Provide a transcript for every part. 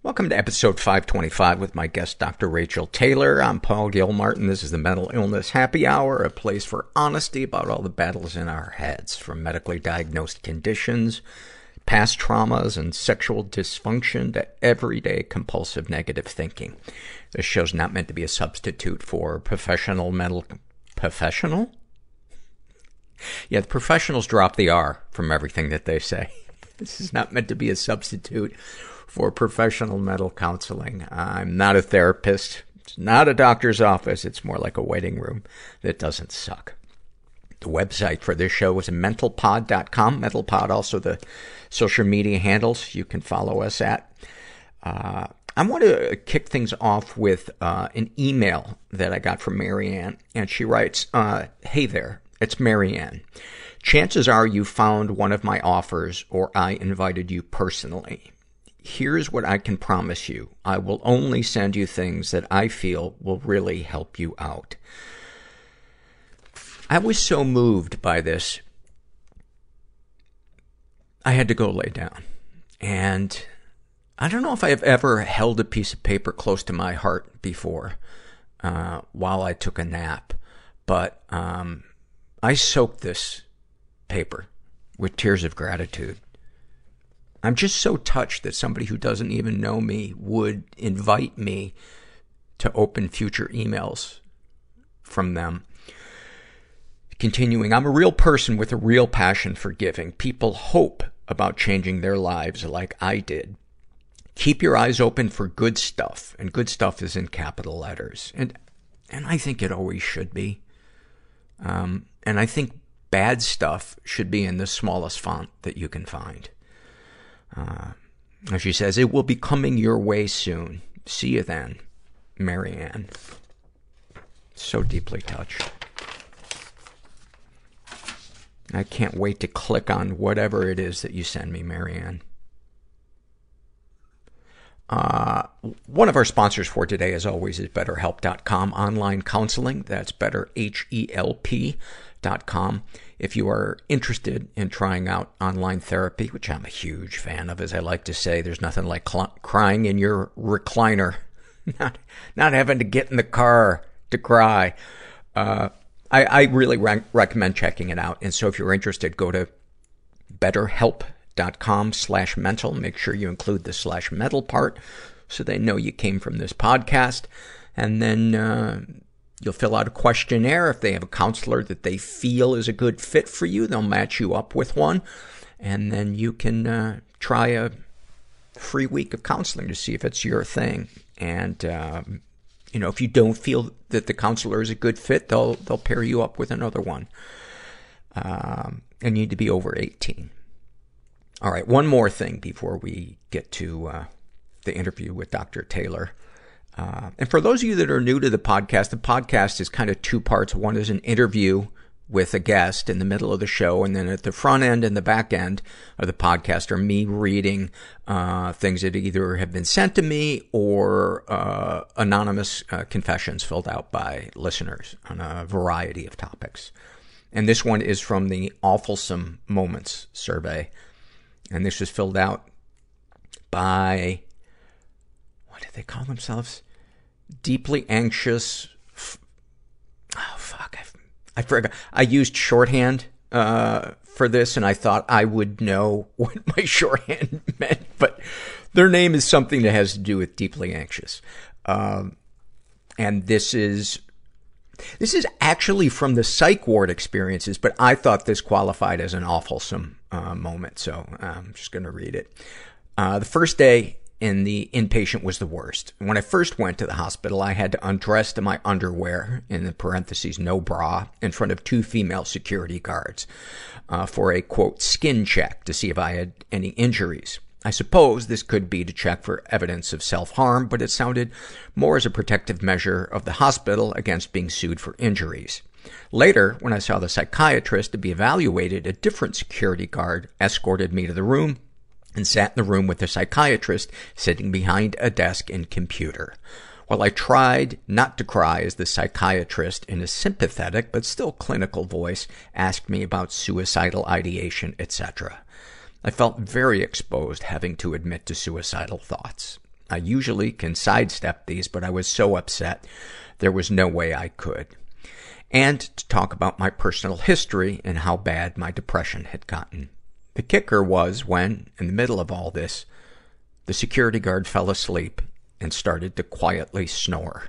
Welcome to episode 525 with my guest, Dr. Rachel Taylor. I'm Paul Gilmartin. This is the Mental Illness Happy Hour, a place for honesty about all the battles in our heads, from medically diagnosed conditions, past traumas, and sexual dysfunction to everyday compulsive negative thinking. This show's not meant to be a substitute for professional mental, professional? Yeah, the professionals drop the R from everything that they say. This is not meant to be a substitute for professional mental counseling. I'm not a therapist. It's not a doctor's office. It's more like a waiting room that doesn't suck. The website for this show is mentalpod.com. Mentalpod also the social media handles you can follow us at. Uh, I want to kick things off with uh, an email that I got from Marianne, and she writes, uh, "Hey there, it's Marianne. Chances are you found one of my offers, or I invited you personally. Here's what I can promise you. I will only send you things that I feel will really help you out. I was so moved by this. I had to go lay down. And I don't know if I've ever held a piece of paper close to my heart before, uh, while I took a nap. But, um, I soaked this paper with tears of gratitude. I'm just so touched that somebody who doesn't even know me would invite me to open future emails from them. Continuing, I'm a real person with a real passion for giving. People hope about changing their lives like I did. Keep your eyes open for good stuff, and good stuff is in capital letters. And, and I think it always should be. Um, and I think bad stuff should be in the smallest font that you can find. Uh, she says, it will be coming your way soon. See you then, Marianne. So deeply touched. I can't wait to click on whatever it is that you send me, Marianne. Uh, one of our sponsors for today, as always, is BetterHelp.com online counseling. That's better. If you are interested in trying out online therapy, which I'm a huge fan of, as I like to say, there's nothing like cl- crying in your recliner. not, not having to get in the car to cry. Uh, I, I really re- recommend checking it out. And so if you're interested, go to betterhelp.com slash mental. Make sure you include the slash mental part so they know you came from this podcast. And then, uh, you'll fill out a questionnaire. If they have a counselor that they feel is a good fit for you, they'll match you up with one. And then you can, uh, try a free week of counseling to see if it's your thing. And, um, you know, if you don't feel that the counselor is a good fit, they'll, they'll pair you up with another one. Um, and you need to be over 18. All right, one more thing before we get to uh, the interview with Dr. Taylor. Uh, and for those of you that are new to the podcast, the podcast is kind of two parts. One is an interview with a guest in the middle of the show, and then at the front end and the back end of the podcast are me reading uh, things that either have been sent to me or uh, anonymous uh, confessions filled out by listeners on a variety of topics. And this one is from the Awfulsome Moments survey, and this was filled out by what do they call themselves? Deeply anxious. Oh fuck! I, I forgot. I used shorthand uh, for this, and I thought I would know what my shorthand meant, but their name is something that has to do with deeply anxious. Um, and this is this is actually from the psych ward experiences, but I thought this qualified as an awfulsome uh, moment, so I'm just going to read it. Uh, the first day in the inpatient was the worst. When I first went to the hospital, I had to undress to my underwear, in the parentheses, no bra, in front of two female security guards, uh, for a quote, skin check to see if I had any injuries. I suppose this could be to check for evidence of self-harm, but it sounded more as a protective measure of the hospital against being sued for injuries. Later, when I saw the psychiatrist to be evaluated, a different security guard escorted me to the room and sat in the room with the psychiatrist sitting behind a desk and computer. While I tried not to cry as the psychiatrist, in a sympathetic but still clinical voice, asked me about suicidal ideation, etc. I felt very exposed having to admit to suicidal thoughts. I usually can sidestep these, but I was so upset there was no way I could. And to talk about my personal history and how bad my depression had gotten. The kicker was when, in the middle of all this, the security guard fell asleep and started to quietly snore.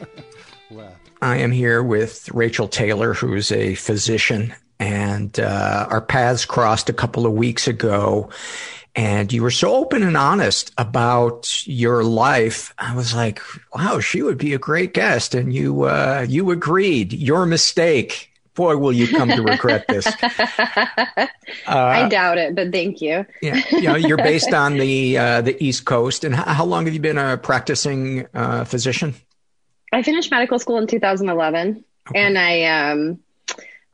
I am here with Rachel Taylor, who's a physician, and uh, our paths crossed a couple of weeks ago. And you were so open and honest about your life. I was like, "Wow, she would be a great guest." And you, uh, you agreed. Your mistake. Boy, will you come to regret this. Uh, I doubt it, but thank you. yeah, you know, you're based on the uh, the East Coast. And how, how long have you been a practicing uh, physician? I finished medical school in 2011, okay. and I um,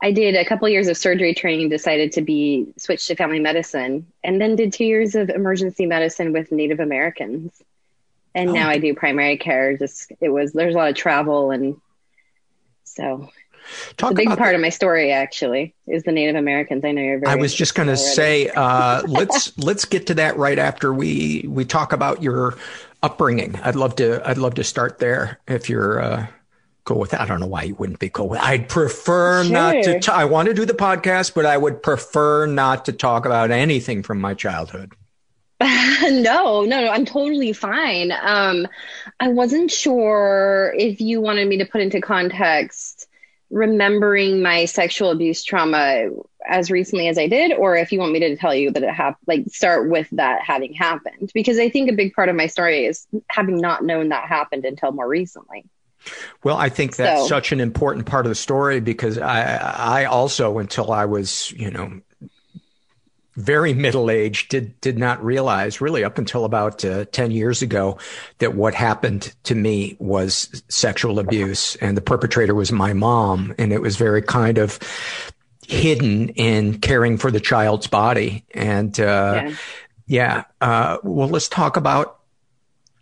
I did a couple years of surgery training decided to be switched to family medicine, and then did two years of emergency medicine with Native Americans, and oh. now I do primary care. Just it was there's a lot of travel, and so Talk a big part of my story actually is the Native Americans. I know you're very. I was just going to say, uh, let's let's get to that right after we we talk about your upbringing. I'd love to I'd love to start there if you're uh, cool with that. I don't know why you wouldn't be cool with. I'd prefer sure. not to. T- I want to do the podcast, but I would prefer not to talk about anything from my childhood. no, no, no. I'm totally fine. Um, I wasn't sure if you wanted me to put into context remembering my sexual abuse trauma as recently as I did, or if you want me to tell you that it happened, like start with that having happened, because I think a big part of my story is having not known that happened until more recently. Well, I think that's So- such an important part of the story because I, I also, until I was, you know, very middle aged, did did not realize really up until about uh, ten years ago that what happened to me was sexual abuse, and the perpetrator was my mom, and it was very kind of hidden in caring for the child's body, and uh, Yeah. Yeah. Uh, well, let's talk about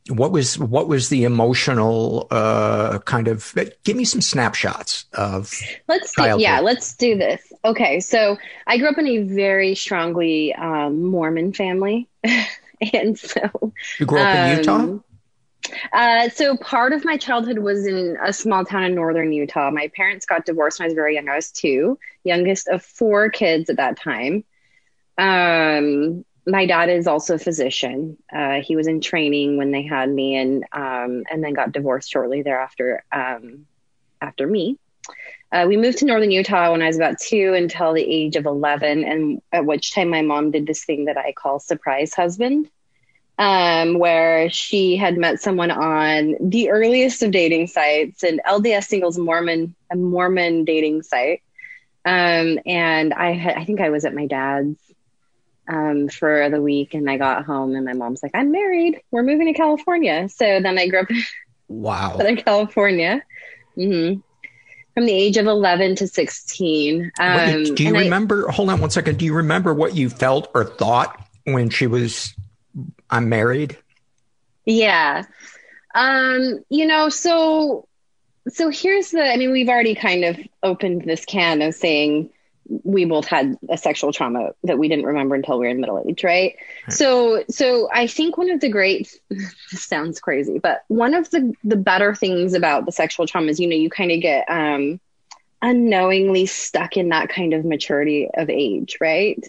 what was what was the emotional uh, kind of. Give me some snapshots of. Let's do, yeah, let's do this. Okay, so I grew up in a very strongly um, Mormon family, and so you grew up in Utah. um, Uh, so part of my childhood was in a small town in northern Utah. My parents got divorced when I was very young. I was two, youngest of four kids at that time. Um, my dad is also a physician. Uh, he was in training when they had me, and um, and then got divorced shortly thereafter. Um, after me, uh, we moved to northern Utah when I was about two until the age of eleven, and at which time my mom did this thing that I call surprise husband um, where she had met someone on the earliest of dating sites, an LDS singles Mormon, a Mormon dating site. Um, and I had, I think I was at my dad's um, for the week, and I got home, and my mom's like, "I'm married. We're moving to California." So then I grew up in Wow. Southern California. hmm From the age of 11 to 16. What Um, do you and I- remember? hold on one second. Do you remember what you felt or thought when she was? I'm married. Yeah. Um, you know, so so here's the I mean, we've already kind of opened this can of saying we both had a sexual trauma that we didn't remember until we were in middle age, right? So so I think one of the great this sounds crazy, but one of the the better things about the sexual trauma is, you know, you kind of get um unknowingly stuck in that kind of maturity of age, right?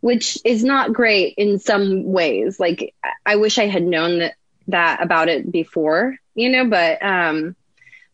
which is not great in some ways. Like I- I wish I had known that that about it before, you know, but um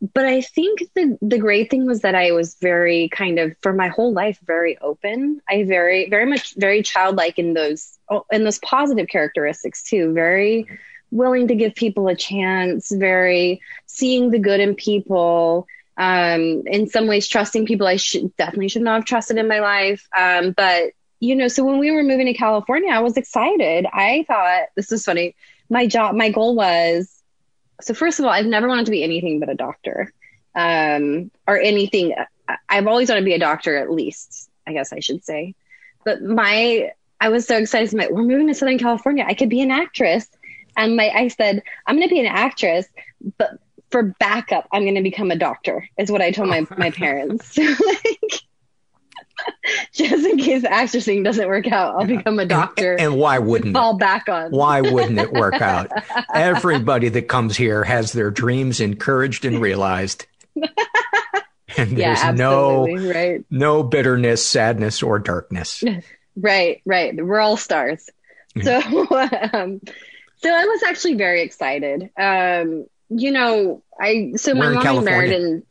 but I think the the great thing was that I was very kind of for my whole life very open. I very very much very childlike in those oh, in those positive characteristics too. Very willing to give people a chance, very seeing the good in people. Um, in some ways, trusting people I should definitely should not have trusted in my life. Um, but you know, so when we were moving to California, I was excited. I thought this is funny. My job, my goal was so first of all, I've never wanted to be anything but a doctor, um, or anything. I've always wanted to be a doctor, at least, I guess I should say. But my, I was so excited. My, we're moving to Southern California. I could be an actress, and my, I said, I'm going to be an actress, but for backup, I'm going to become a doctor. Is what I told my my parents. like, just in case actressing doesn't work out, I'll become a doctor. And why wouldn't it? fall back on? Why wouldn't it work out? Everybody that comes here has their dreams encouraged and realized. And Yeah, there's no right. no bitterness, sadness, or darkness. right right we're all stars so um so i was actually very excited um you know i so my Where in mom was married in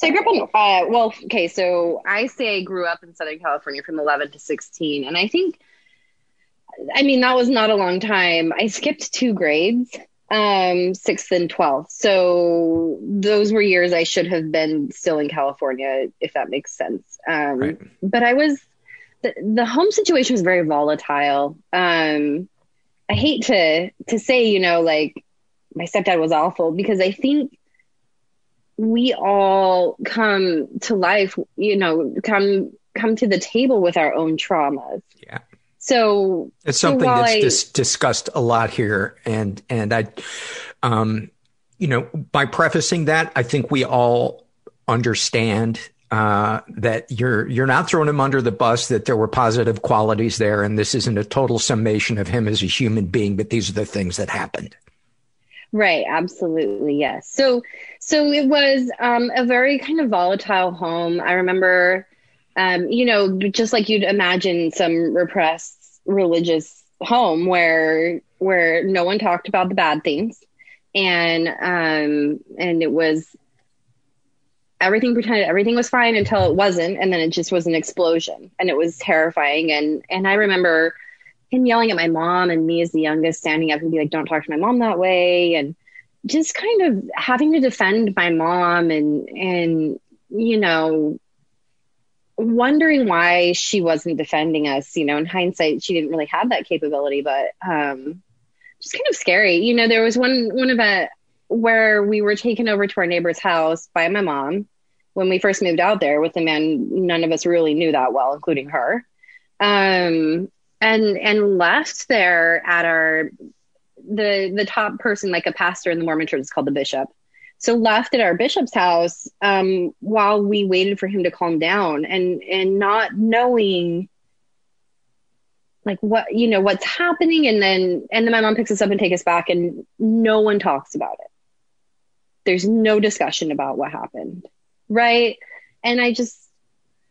so i grew up in uh well okay so i say i grew up in southern california from 11 to 16 and i think i mean that was not a long time. I skipped two grades um sixth and 12th so those were years i should have been still in california if that makes sense. Um but i was the, the home situation was very volatile. Um, I hate to to say, you know, like my stepdad was awful because I think we all come to life, you know, come come to the table with our own traumas. Yeah. So It's something while that's I- dis- discussed a lot here, and and I, um, you know, by prefacing that, I think we all understand uh, that you're you're not throwing him under the bus. That there were positive qualities there, and this isn't a total summation of him as a human being, but these are the things that happened. Right, absolutely, yes. So, so it was um, a very kind of volatile home. I remember, um, you know, just like you'd imagine some repressed religious home where where no one talked about the bad things, and um, and it was everything pretended everything was fine until it wasn't, and then it just was an explosion, and it was terrifying. And and I remember him yelling at my mom and me as the youngest standing up and be like, don't talk to my mom that way. And just kind of having to defend my mom and, and, you know, wondering why she wasn't defending us, you know, in hindsight, she didn't really have that capability, but, um, just kind of scary. You know, there was one, one event where we were taken over to our neighbor's house by my mom when we first moved out there with a man none of us really knew that well, including her. Um, and and left there at our the the top person like a pastor in the mormon church is called the bishop. So left at our bishop's house um, while we waited for him to calm down and and not knowing like what you know what's happening. And then and then my mom picks us up and takes us back and no one talks about it. There's no discussion about what happened. Right? And i just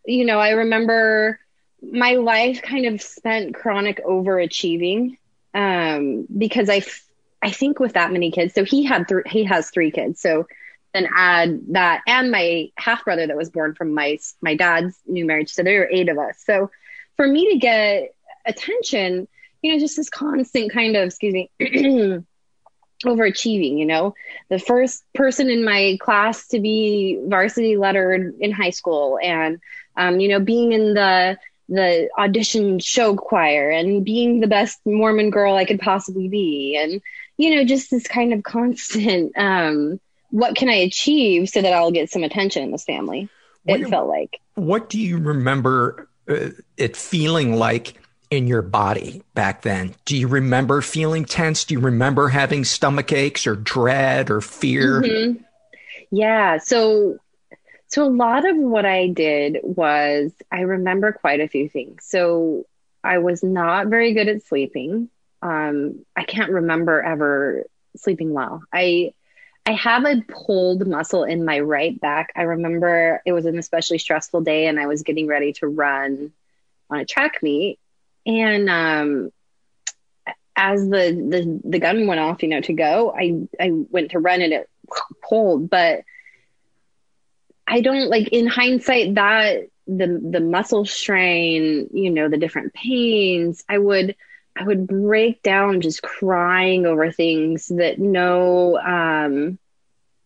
you know i remember my life kind of spent chronic overachieving um, because I, f- I think with that many kids, so he had th- he has three kids. So then add that and my half brother that was born from my my dad's new marriage. So there are eight of us. So for me to get attention, you know, just this constant kind of excuse me. overachieving you know the first person in my class to be varsity lettered in high school and um, you know being in the the audition show choir and being the best Mormon girl I could possibly be. And, you know, just this kind of constant, um, what can I achieve so that I'll get some attention in this family? It what, felt like. What do you remember uh, it feeling like in your body back then? Do you remember feeling tense? Do you remember having stomach aches or dread or fear? Mm-hmm. Yeah. So so a lot of what I did was I remember quite a few things. So I was not very good at sleeping. Um, I can't remember ever sleeping well. I I have a pulled muscle in my right back. I remember it was an especially stressful day and I was getting ready to run on a track meet. And um, as the, the the gun went off, you know, to go, I I went to run and it pulled, but I don't like in hindsight that the the muscle strain, you know, the different pains, I would I would break down just crying over things that no um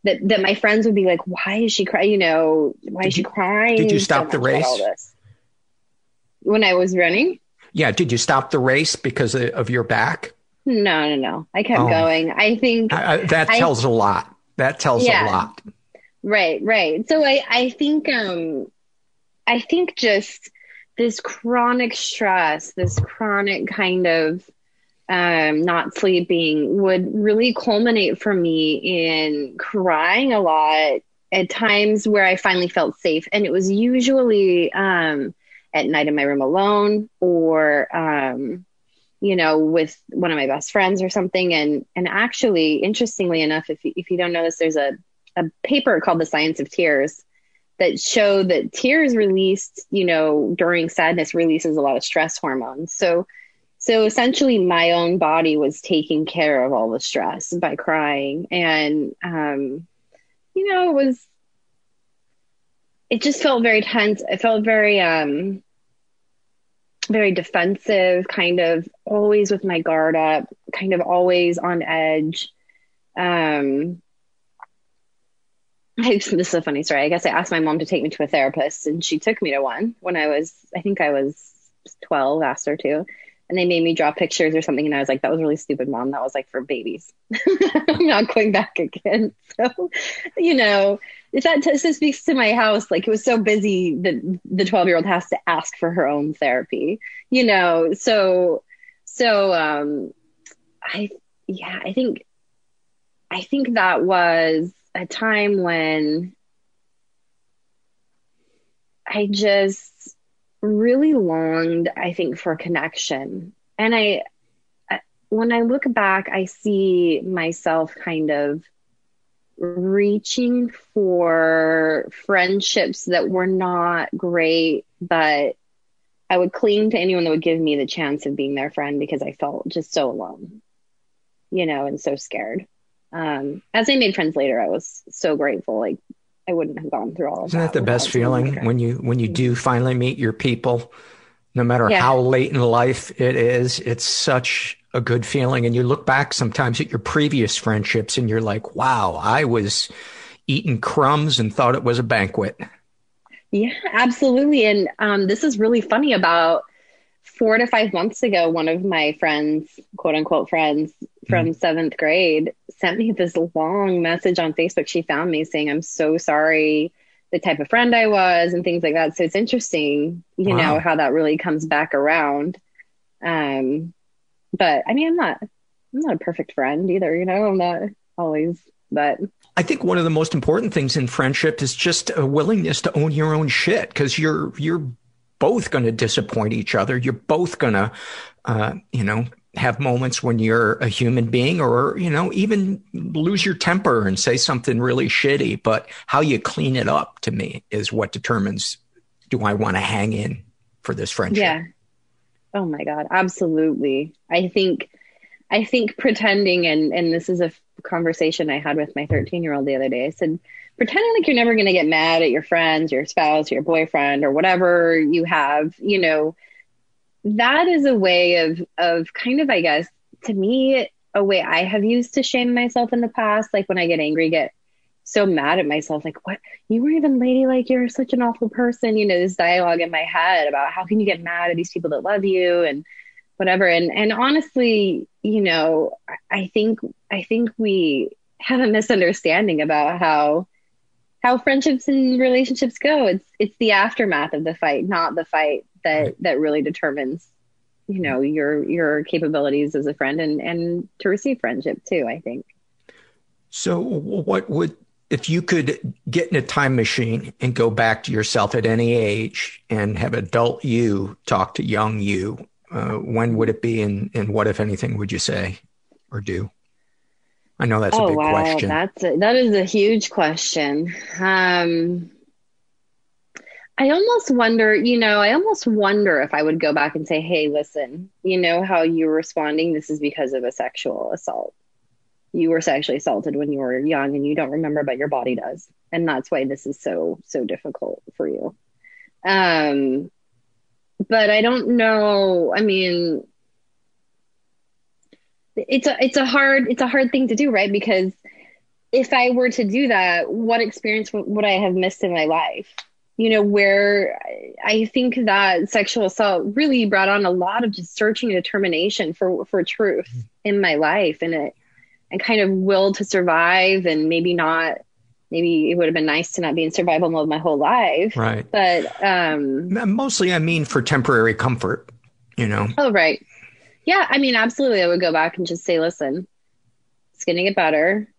that that my friends would be like, why is she crying? You know, why did is she you, crying? Did you stop so the race? When I was running? Yeah. Did you stop the race because of your back? No, no, no. I kept oh. going. I think I, I, that tells I, a lot. That tells yeah. a lot. Right, right. So I, I think, um, I think just this chronic stress, this chronic kind of um, not sleeping would really culminate for me in crying a lot at times where I finally felt safe. And it was usually um, at night in my room alone or, um, you know, with one of my best friends or something. And, and actually, interestingly enough, if you, if you don't know this, there's a a paper called The Science of Tears that show that tears released, you know, during sadness releases a lot of stress hormones. So so essentially my own body was taking care of all the stress by crying and um you know, it was it just felt very tense. It felt very um very defensive, kind of always with my guard up, kind of always on edge. Um this is a funny story. I guess I asked my mom to take me to a therapist, and she took me to one when I was, I think I was 12, asked her to. And they made me draw pictures or something. And I was like, that was really stupid, mom. That was like for babies. I'm not going back again. So, you know, if that t- speaks to my house, like it was so busy that the 12 year old has to ask for her own therapy, you know? So, so, um, I, yeah, I think, I think that was, a time when I just really longed, I think, for connection. And I, when I look back, I see myself kind of reaching for friendships that were not great, but I would cling to anyone that would give me the chance of being their friend because I felt just so alone, you know, and so scared um, as I made friends later, I was so grateful. Like I wouldn't have gone through all of Isn't that. that the best feeling when you when you do finally meet your people, no matter yeah. how late in life it is? It's such a good feeling, and you look back sometimes at your previous friendships, and you're like, "Wow, I was eating crumbs and thought it was a banquet." Yeah, absolutely. And um, this is really funny about four to five months ago, one of my friends, quote unquote friends from mm. seventh grade, sent me this long message on Facebook. She found me saying, I'm so sorry the type of friend I was and things like that. So it's interesting, you wow. know, how that really comes back around. Um, but I mean, I'm not, I'm not a perfect friend either. You know, I'm not always, but I think one of the most important things in friendship is just a willingness to own your own shit because you're you're both going to disappoint each other. You're both going to, uh, you know, have moments when you're a human being or, you know, even lose your temper and say something really shitty. But how you clean it up to me is what determines do I want to hang in for this friendship? Yeah. Oh my God. Absolutely. I think, I think pretending, and, and this is a conversation I had with my 13 year old the other day. I said, pretending like you're never going to get mad at your friends, your spouse, your boyfriend, or whatever you have, you know, that is a way of, of kind of, I guess, to me, a way I have used to shame myself in the past. Like when I get angry, get so mad at myself, like, what? You were even ladylike. You're such an awful person. You know, this dialogue in my head about how can you get mad at these people that love you and whatever. And, and honestly, you know, I think, I think we have a misunderstanding about how, how friendships and relationships go. It's, it's the aftermath of the fight, not the fight that, that really determines, you know, your, your capabilities as a friend and, and to receive friendship too, I think. So what would if you could get in a time machine and go back to yourself at any age and have adult you talk to young you, uh, when would it be and, and what, if anything, would you say or do? I know that's oh, a big wow. question. That's a, that is a huge question. Um, I almost wonder, you know, I almost wonder if I would go back and say, hey, listen, you know how you're responding? This is because of a sexual assault you were sexually assaulted when you were young and you don't remember but your body does and that's why this is so so difficult for you um but i don't know i mean it's a it's a hard it's a hard thing to do right? Because if i were to do that what experience would i have missed in my life? You know where i think that sexual assault really brought on a lot of just searching and determination for for truth in my life and it and kind of will to survive and maybe not maybe it would have been nice to not be in survival mode my whole life. Right. But um mostly i mean for temporary comfort you know? Oh right yeah i mean absolutely. I would go back and just say listen it's gonna get better.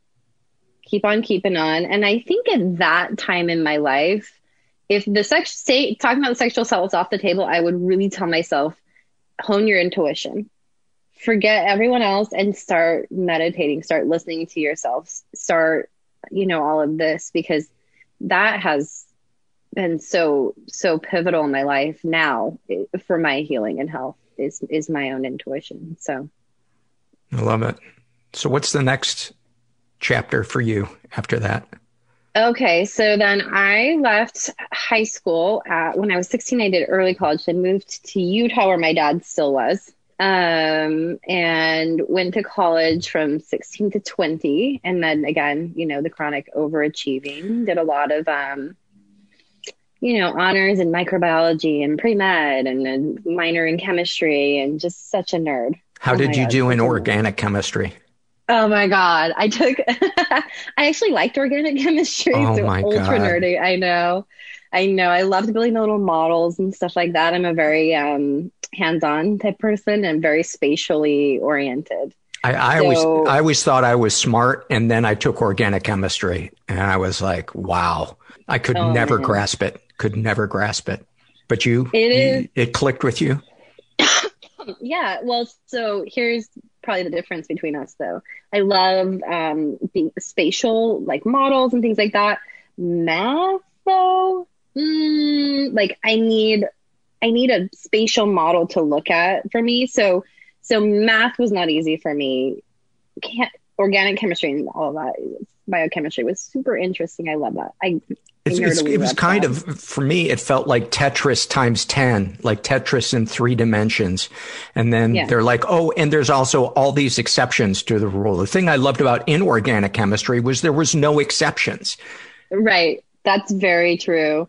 Keep on keeping on. And i think at that time in my life if the sex say talking about the sexual assault was off the table i would really tell myself hone your intuition. Forget everyone else and start meditating start listening to yourself start you know all of this because that has been so so pivotal in my life now eh, for my healing and health is is my own intuition so i love it so what's the next chapter for you after that okay so then i left high school at, when i was 16 i did early college then moved to utah where my dad still was um, and went to college from 16 to 20. And then again, you know, the chronic overachieving, did a lot of, um, you know, honors in microbiology and pre med and a minor in chemistry and just such a nerd. How Oh did you God, do in such a nerd. organic chemistry? Oh my God. I took, I actually liked organic chemistry. Oh so my ultra God. nerdy. I know. I know. I loved building the little models and stuff like that. I'm a very um, hands-on type person and very spatially oriented. I, I So- always I always thought I was smart, and then I took organic chemistry, and I was like, "Wow!" I could Oh, never man. grasp it. Could never grasp it. But you, It is- you- it clicked with you. Yeah. Well, so here's probably the difference between us, though. I love um, the spatial like models and things like that. Math, though, mm, like I need I need a spatial model to look at for me. So so math was not easy for me. Can't, organic chemistry and all of that biochemistry was super interesting. I love that. I It's, it's, it was kind of for me. It felt like Tetris times ten, like Tetris in three dimensions. And then Yeah. they're like, "Oh, and there's also all these exceptions to the rule." The thing I loved about inorganic chemistry was there was no exceptions. Right. That's very true.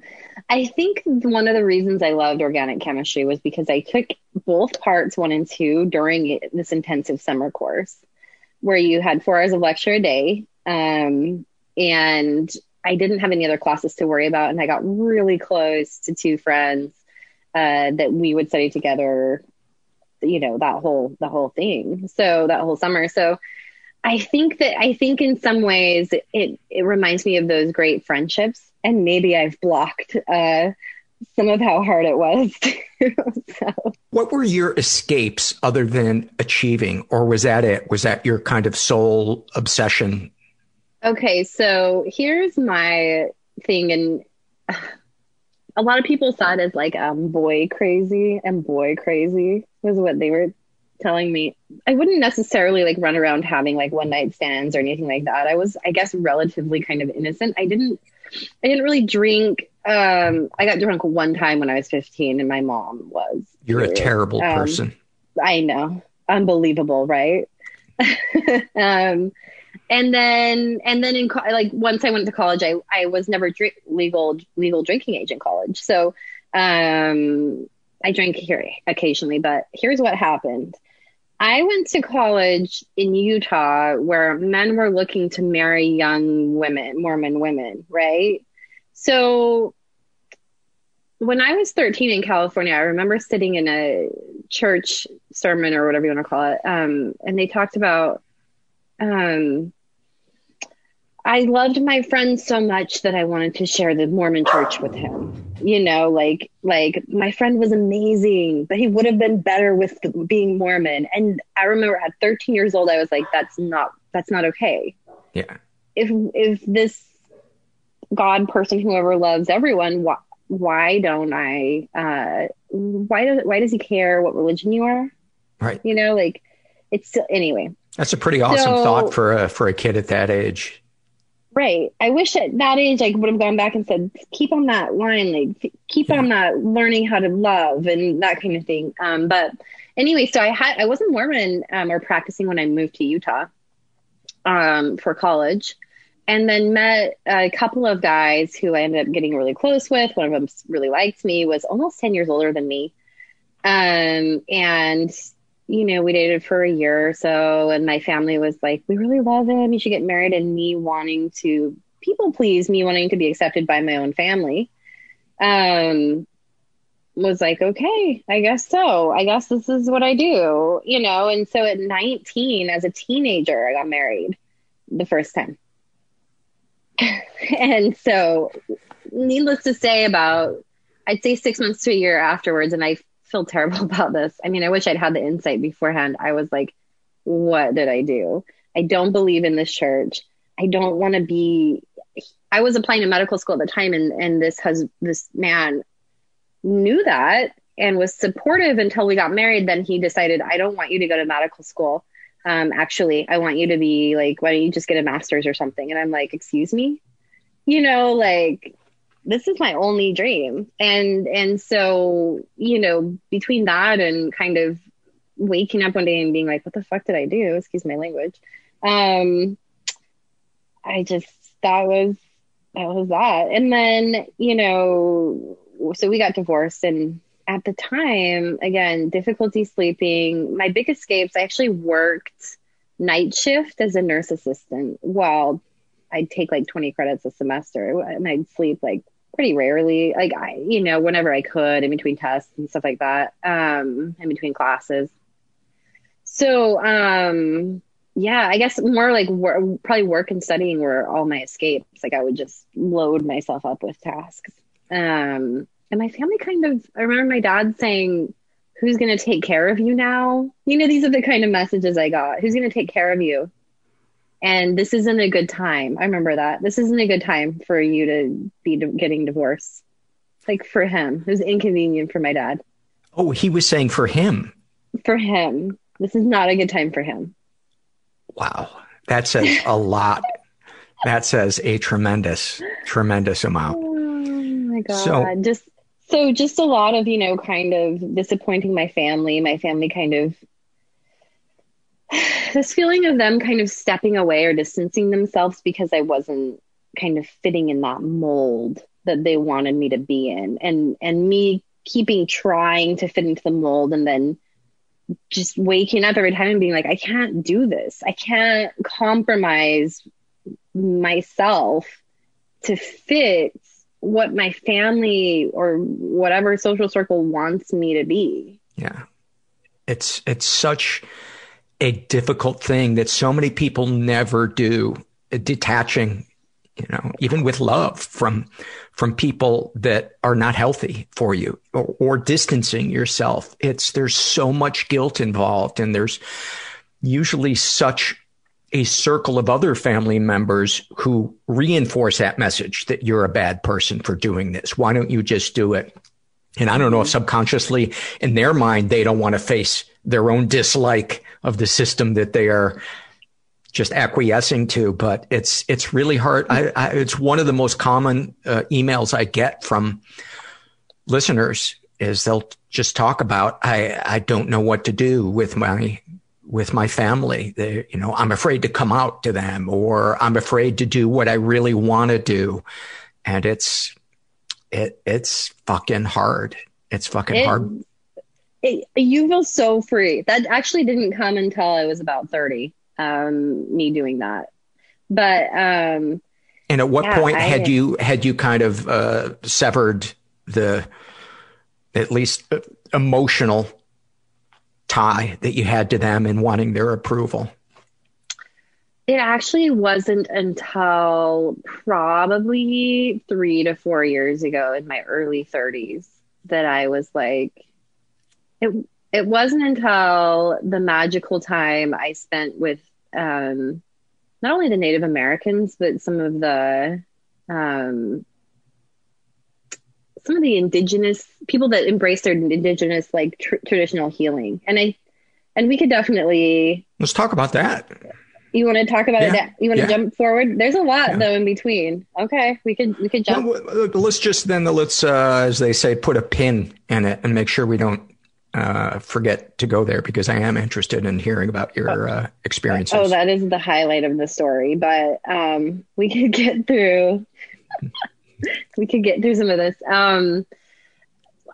I think one of the reasons I loved organic chemistry was because I took both parts one and two during this intensive summer course where you had four hours of lecture a day. Um, and I didn't have any other classes to worry about. And I got really close to two friends uh, that we would study together you know, that whole, the whole thing. So that whole summer. So I think that, I think in some ways it, it reminds me of those great friendships and maybe I've blocked, uh, some of how hard it was. so. What were your escapes other than achieving, or was that it? Was that your kind of sole obsession? Okay, so here's my thing, and a lot of people saw it as like um boy crazy, and boy crazy was what they were telling me. I wouldn't necessarily like run around having like one night stands or anything like that. I was, I guess, relatively kind of innocent. I didn't, I didn't really drink um, I got drunk one time when I was 15 and my mom was. You're a terrible um, person. I know. Unbelievable, right? um, and then, and then in like once I went to college, I, I was never drink, legal, legal drinking age in college. So, um, I drank here occasionally, but here's what happened. I went to college in Utah where men were looking to marry young women, Mormon women, right? So when I was 13 in California, I remember sitting in a church sermon or whatever you want to call it. Um, and they talked about, um, I loved my friend so much that I wanted to share the Mormon church with him. You know, like, like my friend was amazing, but he would have been better with being Mormon. And I remember at 13 years old, I was like, that's not, that's not okay. Yeah. If, if this God person, whoever loves everyone, why, why don't I, uh, why does, why does he care what religion you are? Right. You know, like it's still, anyway. That's a pretty awesome so, thought for a, for a kid at that age. Right. I wish at that age I would have gone back and said, keep on that line, like keep yeah. on that learning how to love and that kind of thing. Um, but anyway, so I had, I wasn't Mormon, um, or practicing when I moved to Utah, um, for college and then met a couple of guys who I ended up getting really close with. One of them really liked me, was almost 10 years older than me. Um, and, you know, we dated for a year or so, and my family was like, We really love him. You should get married. And me wanting to people please, me wanting to be accepted by my own family, um, was like, Okay, I guess so. I guess this is what I do, you know. And so at 19, as a teenager, I got married the first time and so, needless to say, about I'd say six months to a year afterwards, and I feel terrible about this. I mean, I wish I'd had the insight beforehand. I was like, what did I do? I don't believe in this church. I don't want to be. I was applying to medical school at the time, and and this has this man knew that and was supportive until we got married. Then he decided, I don't want you to go to medical school um, actually, I want you to be like, why don't you just get a master's or something? And I'm like, excuse me? You know, like, this is my only dream. And, and so, you know, between that and kind of waking up one day and being like, what the fuck did I do? Excuse my language. Um, I just, that was, that was that. And then, you know, so we got divorced and at the time, again, difficulty sleeping. My big escapes, I actually worked night shift as a nurse assistant while I'd take like 20 credits a semester and I'd sleep like pretty rarely, like I, you know, whenever I could in between tests and stuff like that, um, in between classes. So, um, yeah, I guess more like wor- probably work and studying were all my escapes. Like I would just load myself up with tasks. Um, and my family kind of, I remember my dad saying, Who's going to take care of you now? You know, these are the kind of messages I got. Who's going to take care of you? And this isn't a good time. I remember that. This isn't a good time for you to be getting divorced. Like for him, it was inconvenient for my dad. Oh, he was saying for him. For him. This is not a good time for him. Wow. That says a lot. that says a tremendous, tremendous amount. Oh my God. So, just so just a lot of, you know, kind of disappointing my family, my family kind of this feeling of them kind of stepping away or distancing themselves because I wasn't kind of fitting in that mold that they wanted me to be in and and me keeping trying to fit into the mold and then just waking up every time and being like I can't do this. I can't compromise myself to fit what my family or whatever social circle wants me to be. Yeah. It's, it's such a difficult thing that so many people never do. Uh, detaching, you know, even with love from, from people that are not healthy for you or, or distancing yourself. It's, there's so much guilt involved and there's usually such a circle of other family members who reinforce that message that you're a bad person for doing this. Why don't you just do it? And I don't know if subconsciously in their mind, they don't want to face their own dislike of the system that they are just acquiescing to, but it's, it's really hard. I, I, it's one of the most common uh, emails I get from listeners is they'll just talk about, I, I don't know what to do with my, with my family. They, you know, I'm afraid to come out to them or I'm afraid to do what I really want to do. And it's, it, it's fucking hard. It's fucking It- hard. It, you feel so free. That actually didn't come until I was about 30, um, me doing that. But um, And at what Yeah, point I- had you had you kind of uh, severed the at least uh, emotional tie that you had to them and wanting their approval? it actually wasn't until probably three to four years ago in my early 30s that I was like, it, it wasn't until the magical time I spent with um, not only the Native Americans, but some of the um, some of the indigenous people that embrace their indigenous like tr- traditional healing, and I and we could definitely Let's talk about that. you want to talk about Yeah, it? You want to yeah. jump forward? There's a lot though in between. Okay, we could we could jump. Well, let's just then let's uh, as they say put a pin in it and make sure we don't uh, forget to go there because I am interested in hearing about your uh, experiences. Oh, that is the highlight of the story. But um, we could get through. we could get through some of this. Um,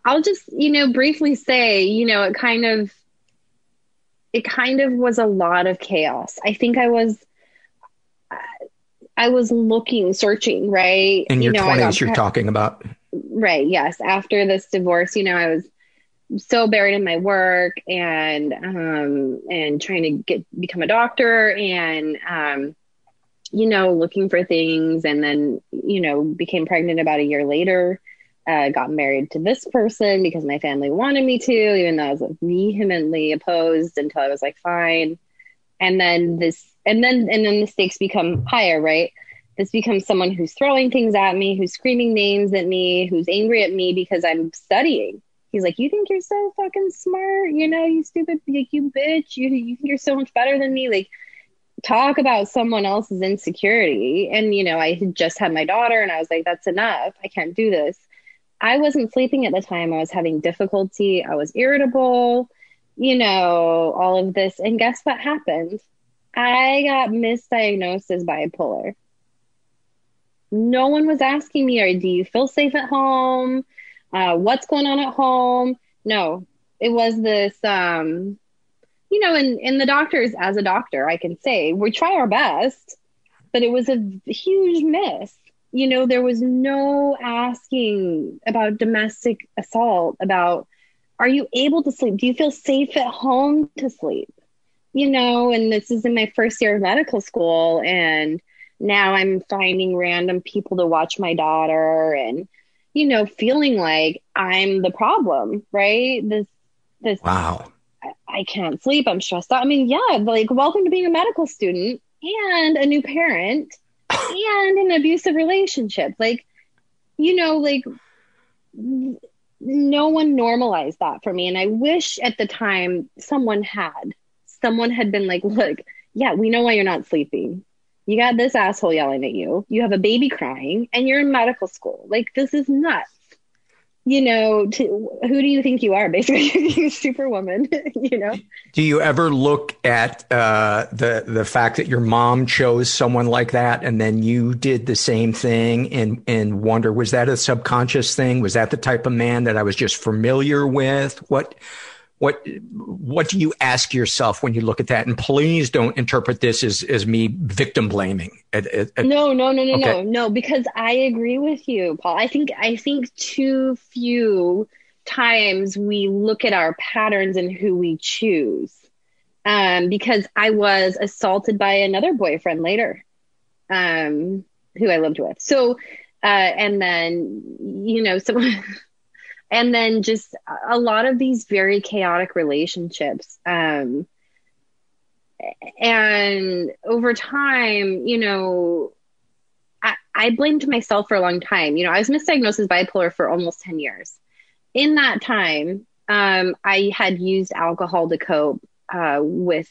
I'll just, you know, briefly say, you know, it kind of, it kind of was a lot of chaos. I think I was, I was looking, searching, right? in your You know, I got twenties, you're pre- talking about. Right. Yes. After this divorce, you know, I was so buried in my work and um and trying to get become a doctor and um you know looking for things. And then you know became pregnant about a year later uh got married to this person because my family wanted me to even though I was vehemently opposed until I was like fine. And then this and then and then the stakes become higher right? This becomes someone who's throwing things at me who's screaming names at me who's angry at me because i'm studying he's like you think you're so fucking smart you know you stupid like you bitch. You, you think you're so much better than me. Like talk about someone else's insecurity. And you know i had just had my daughter and i was like that's enough. I can't do this. I wasn't sleeping at the time. I was having difficulty. I was irritable you know all of this. And guess what happened? I got misdiagnosed as bipolar. No one was asking me or do you feel safe at home uh, what's going on at home? No it was this um you know and and the doctors as a doctor i can say we try our best but it was a huge miss. You know there was no asking about domestic assault about are you able to sleep? Do you feel safe at home to sleep? You know and this is in my first year of medical school and now i'm finding random people to watch my daughter and you know feeling like i'm the problem right? This this Wow. I, I can't sleep. I'm stressed out. I mean yeah like welcome to being a medical student and a new parent and an abusive relationship. Like you know like no one normalized that for me. And i wish at the time someone had someone had been like look yeah we know why you're not sleeping you got this asshole yelling at you. You have a baby crying and you're in medical school. Like this is nuts. You know to, who do you think you are basically? Superwoman you know? Do you ever look at uh, the the fact that your mom chose someone like that, and then you did the same thing, and and wonder was that a subconscious thing? Was that the type of man that I was just familiar with? What what what do you ask yourself when you look at that? And please don't interpret this as as me victim blaming. It- it- it- no no no no no Okay. no because i agree with you paul i think i think too few times we look at our patterns and who we choose. Um, because I was assaulted by another boyfriend later, um, who I lived with. So, uh, and then, you know, so, and then just a lot of these very chaotic relationships. Um, and over time, you know, I, I blamed myself for a long time. You know, I was misdiagnosed as bipolar for almost 10 years. In that time, um, I had used alcohol to cope uh, with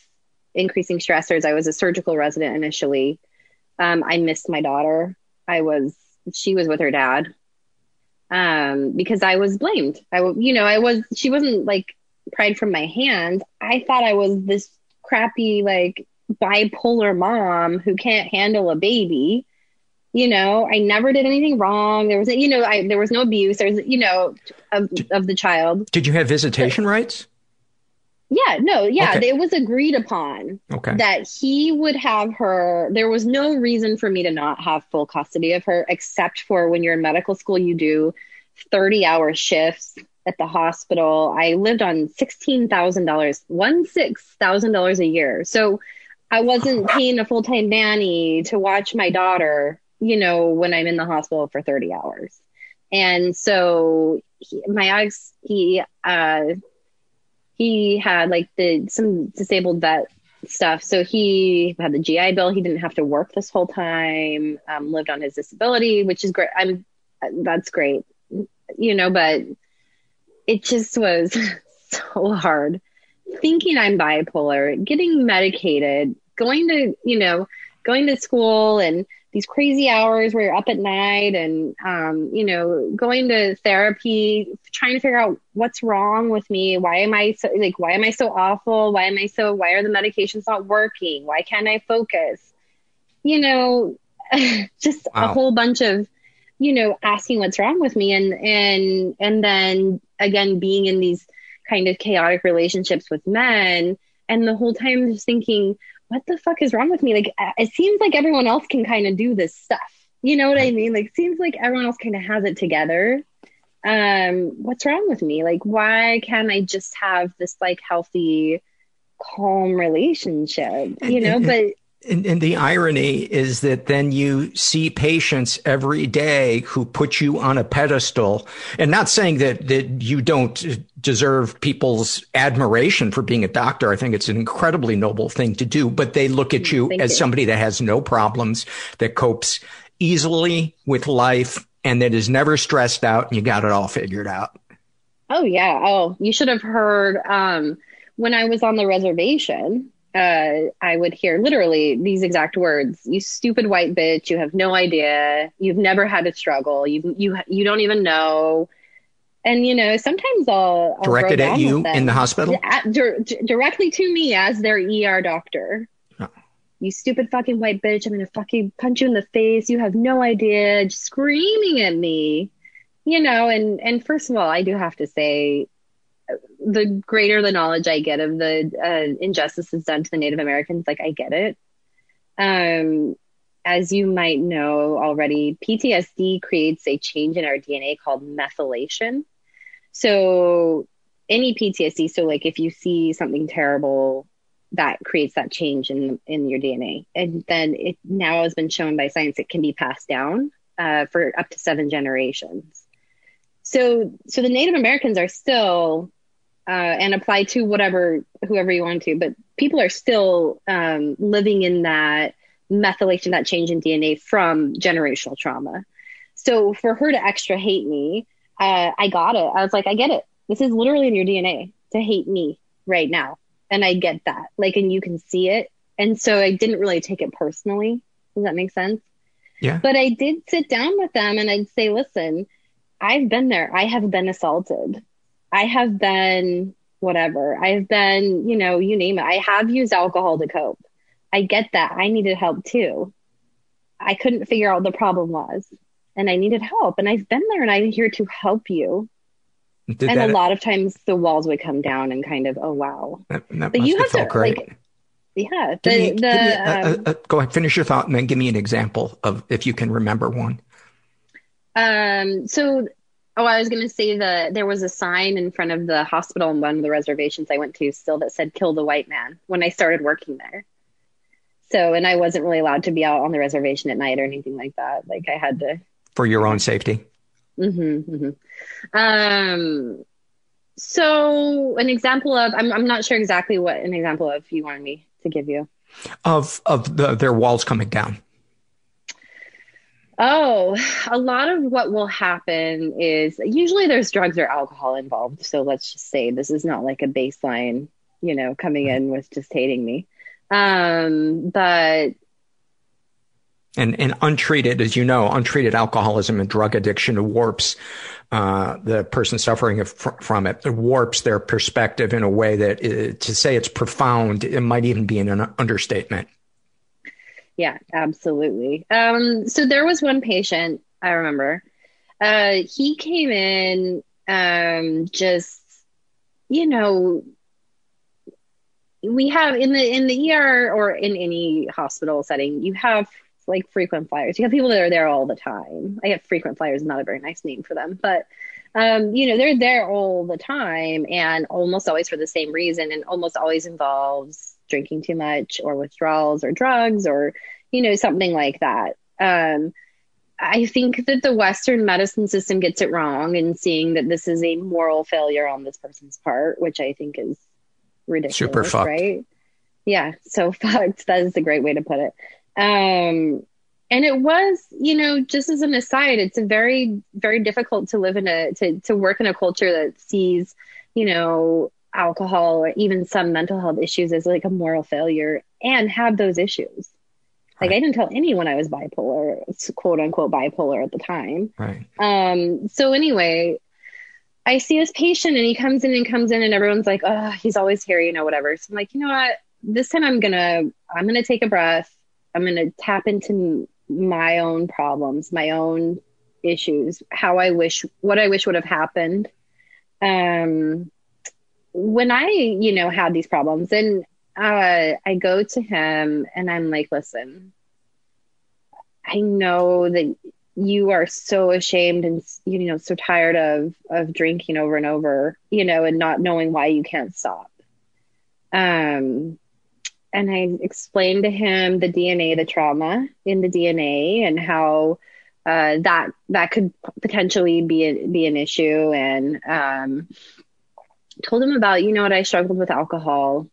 increasing stressors. I was a surgical resident initially. Um, I missed my daughter. I was, she was with her dad um, because I was blamed. I, you know, I was, she wasn't like pried from my hands. I thought I was this crappy, like bipolar mom who can't handle a baby. You know i never did anything wrong. There was you know I, there was no abuse. There's you know of, of the child. Did you have visitation but, rights yeah no yeah okay. it was agreed upon okay. that he would have her there was no reason for me to not have full custody of her except for when you're in medical school you do 30 hour shifts at the hospital i lived on $16000 one six thousand dollars a year so I wasn't paying a full time nanny to watch my daughter you know, when I'm in the hospital for 30 hours. And so he, my ex, he, uh, he had like the, some disabled vet stuff. So he had the GI Bill. He didn't have to work this whole time, um, lived on his disability, which is great. I'm, that's great, you know, but it just was so hard thinking I'm bipolar, getting medicated, going to, you know, going to school and these crazy hours where you're up at night and um, you know going to therapy trying to figure out what's wrong with me. Why am i so like why am i so awful? Why am i so why are the medications not working? Why can't i focus? You know just wow. a whole bunch of you know asking what's wrong with me and and and then again being in these kind of chaotic relationships with men. And the whole time just thinking what the fuck is wrong with me? Like, it seems like everyone else can kind of do this stuff. You know what I mean? Like, seems like everyone else kind of has it together. Um, what's wrong with me? Like, why can't I just have this like healthy, calm relationship? You know, but and, and, the irony is that then you see patients every day who put you on a pedestal and not saying that, that you don't deserve people's admiration for being a doctor. I think it's an incredibly noble thing to do, but they look at you Thank as you. somebody that has no problems, that copes easily with life and that is never stressed out and you got it all figured out. Oh yeah. Oh, you should have heard, um, when I was on the reservation, uh, I would hear literally these exact words: "You stupid white bitch! You have no idea. You've never had a struggle. You you you don't even know." And you know, sometimes I'll, I'll directed at you in the hospital, at, di- directly to me as their ER doctor. Oh. You stupid fucking white bitch! I'm gonna fucking punch you in the face. You have no idea. Just screaming at me, you know. And and first of all, I do have to say, the greater the knowledge I get of the uh, injustices done to the Native Americans, like I get it. Um, as you might know already, PTSD creates a change in our DNA called methylation. So any PTSD, so like if you see something terrible, that creates that change in in your DNA, and then it now has been shown by science it can be passed down uh, for up to seven generations. So so the Native Americans are still uh, and apply to whatever whoever you want to. But people are still um, living in that methylation, that change in DNA from generational trauma. So for her to extra hate me, uh, I got it. I was like, I get it. This is literally in your DNA to hate me right now, and I get that. Like, and you can see it. And so I didn't really take it personally. Does that make sense? Yeah. But I did sit down with them and I'd say, listen, I've been there. I have been assaulted. I have been whatever. I've been, you know, you name it. I have used alcohol to cope. I get that. I needed help too. I couldn't figure out what the problem was and I needed help. And I've been there and I'm here to help you. Did and that, a lot of times the walls would come down and kind of, oh, wow. That, that but you have, have to, great. like, yeah. The, me, the, me, um, uh, uh, go ahead, finish your thought and then give me an example of if you can remember one. Um, so Oh, I was going to say the there was a sign in front of the hospital in one of the reservations I went to still that said "Kill the white man" when I started working there. So, and I wasn't really allowed to be out on the reservation at night or anything like that. Like I had to for your own safety. Mm-hmm, mm-hmm. Um. So, an example of I'm I'm not sure exactly what an example of you wanted me to give you of of the, their walls coming down. Oh, a lot of what will happen is usually there's drugs or alcohol involved. So let's just say this is not like a baseline, you know, coming in with just hating me. Um, but and and untreated, as you know, untreated alcoholism and drug addiction warps uh, the person suffering from it. It warps their perspective in a way that uh, to say it's profound, it might even be an understatement. Yeah, absolutely. Um, so there was one patient I remember. Uh, he came in um, just, you know, we have in the in the ER or in any hospital setting, you have like frequent flyers. You have people that are there all the time. I get frequent flyers, not a very nice name for them, but um, you know, they're there all the time and almost always for the same reason and almost always involves drinking too much or withdrawals or drugs or, you know, something like that. Um, I think that the Western medicine system gets it wrong in seeing that this is a moral failure on this person's part, which I think is ridiculous. Super fucked. Right? Yeah. So fucked. That is a great way to put it. Um, and it was, you know, just as an aside, it's a very, very difficult to live in a, to, to work in a culture that sees, you know, alcohol or even some mental health issues as like a moral failure and have those issues. Like right. I didn't tell anyone I was bipolar, quote unquote bipolar at the time. Right. Um, so anyway, I see this patient and he comes in and comes in and everyone's like, oh, he's always here, you know, whatever. So I'm like, you know what? This time I'm gonna I'm gonna take a breath. I'm gonna tap into my own problems, my own issues, how I wish what I wish would have happened. Um when I, you know, had these problems and uh, I go to him and I'm like, listen, I know that you are so ashamed and you know so tired of of drinking over and over, you know, and not knowing why you can't stop. Um, and I explained to him the DNA, the trauma in the DNA, and how uh, that that could potentially be a, be an issue, and um, told him about, you know what, I struggled with alcohol.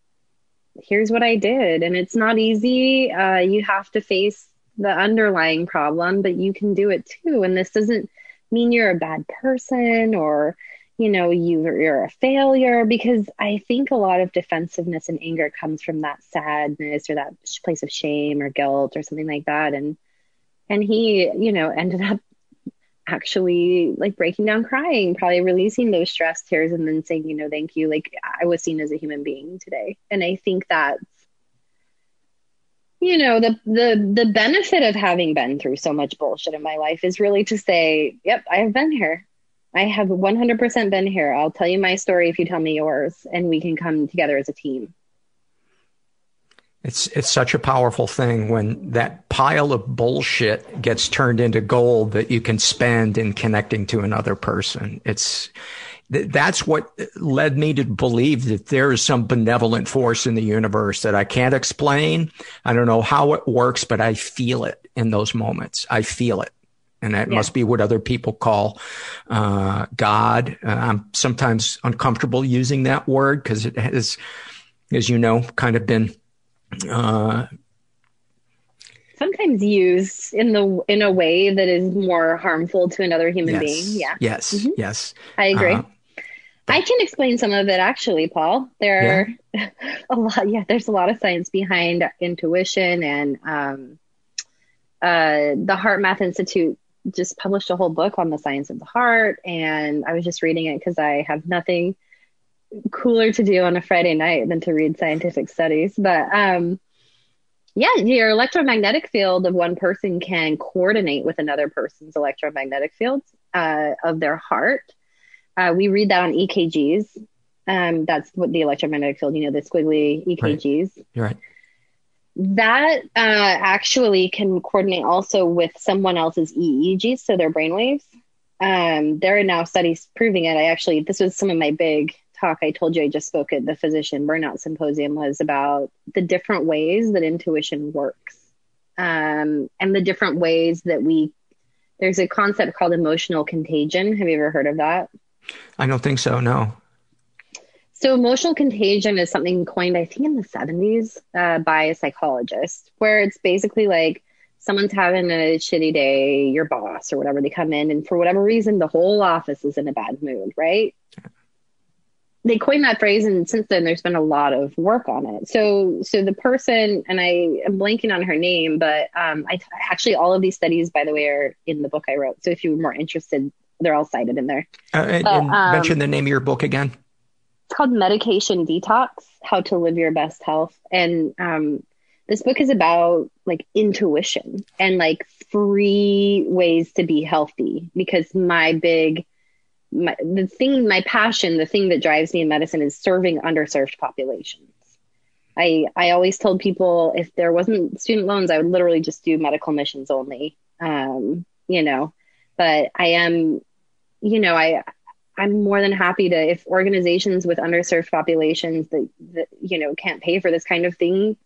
Here's what I did. And it's not easy. Uh, you have to face the underlying problem, but you can do it too. And this doesn't mean you're a bad person or, you know, you, you're a failure because I think a lot of defensiveness and anger comes from that sadness or that place of shame or guilt or something like that. And, and he, you know, ended up actually like breaking down crying probably releasing those stress tears and then saying you know thank you. Like i was seen as a human being today. And i think that's you know the the the benefit of having been through so much bullshit in my life is really to say yep i have been here. I have 100% been here. I'll tell you my story if you tell me yours and we can come together as a team it's it's such a powerful thing when that pile of bullshit gets turned into gold that you can spend in connecting to another person. It's that's what led me to believe that there is some benevolent force in the universe that I can't explain. I don't know how it works, but I feel it in those moments. I feel it. And that yeah. must be what other people call uh, God. Uh, I'm sometimes uncomfortable using that word because it has, as you know, kind of been uh, sometimes used in the in a way that is more harmful to another human yes, being. Yeah. Yes. Mm-hmm. Yes. I agree. Uh, I can explain some of it actually, Paul. There yeah. are a lot. Yeah, there's a lot of science behind intuition, and um, uh, the HeartMath Institute just published a whole book on the science of the heart, and I was just reading it because I have nothing cooler to do on a Friday night than to read scientific studies. But um, yeah, your electromagnetic field of one person can coordinate with another person's electromagnetic field uh, of their heart. Uh, we read that on EKGs. Um, that's what the electromagnetic field, you know, the squiggly EKGs. Right. You're right. That uh, actually can coordinate also with someone else's EEGs, so their brainwaves. um, there are now studies proving it. I actually, this was some of my big talk I told you I just spoke at the Physician Burnout Symposium was about the different ways that intuition works um, and the different ways that we, there's a concept called emotional contagion. Have you ever heard of that? I don't think so, no. So, emotional contagion is something coined, I think, in the 70s uh, by a psychologist, where it's basically like someone's having a shitty day, your boss or whatever, they come in, and for whatever reason, the whole office is in a bad mood, right? They coined that phrase, and since then, there's been a lot of work on it. So, so the person, and I am blanking on her name, but um, I actually all of these studies, by the way, are in the book I wrote. So, if you're more interested, they're all cited in there. Uh, and, but, and um, mention the name of your book again it's called Medication Detox How to Live Your Best Health. And um, this book is about like intuition and like free ways to be healthy because my big my, the thing my passion the thing that drives me in medicine is serving underserved populations i i always told people if there wasn't student loans i would literally just do medical missions only um you know but i am you know i I'm more than happy to if organizations with underserved populations that, that you know can't pay for this kind of thing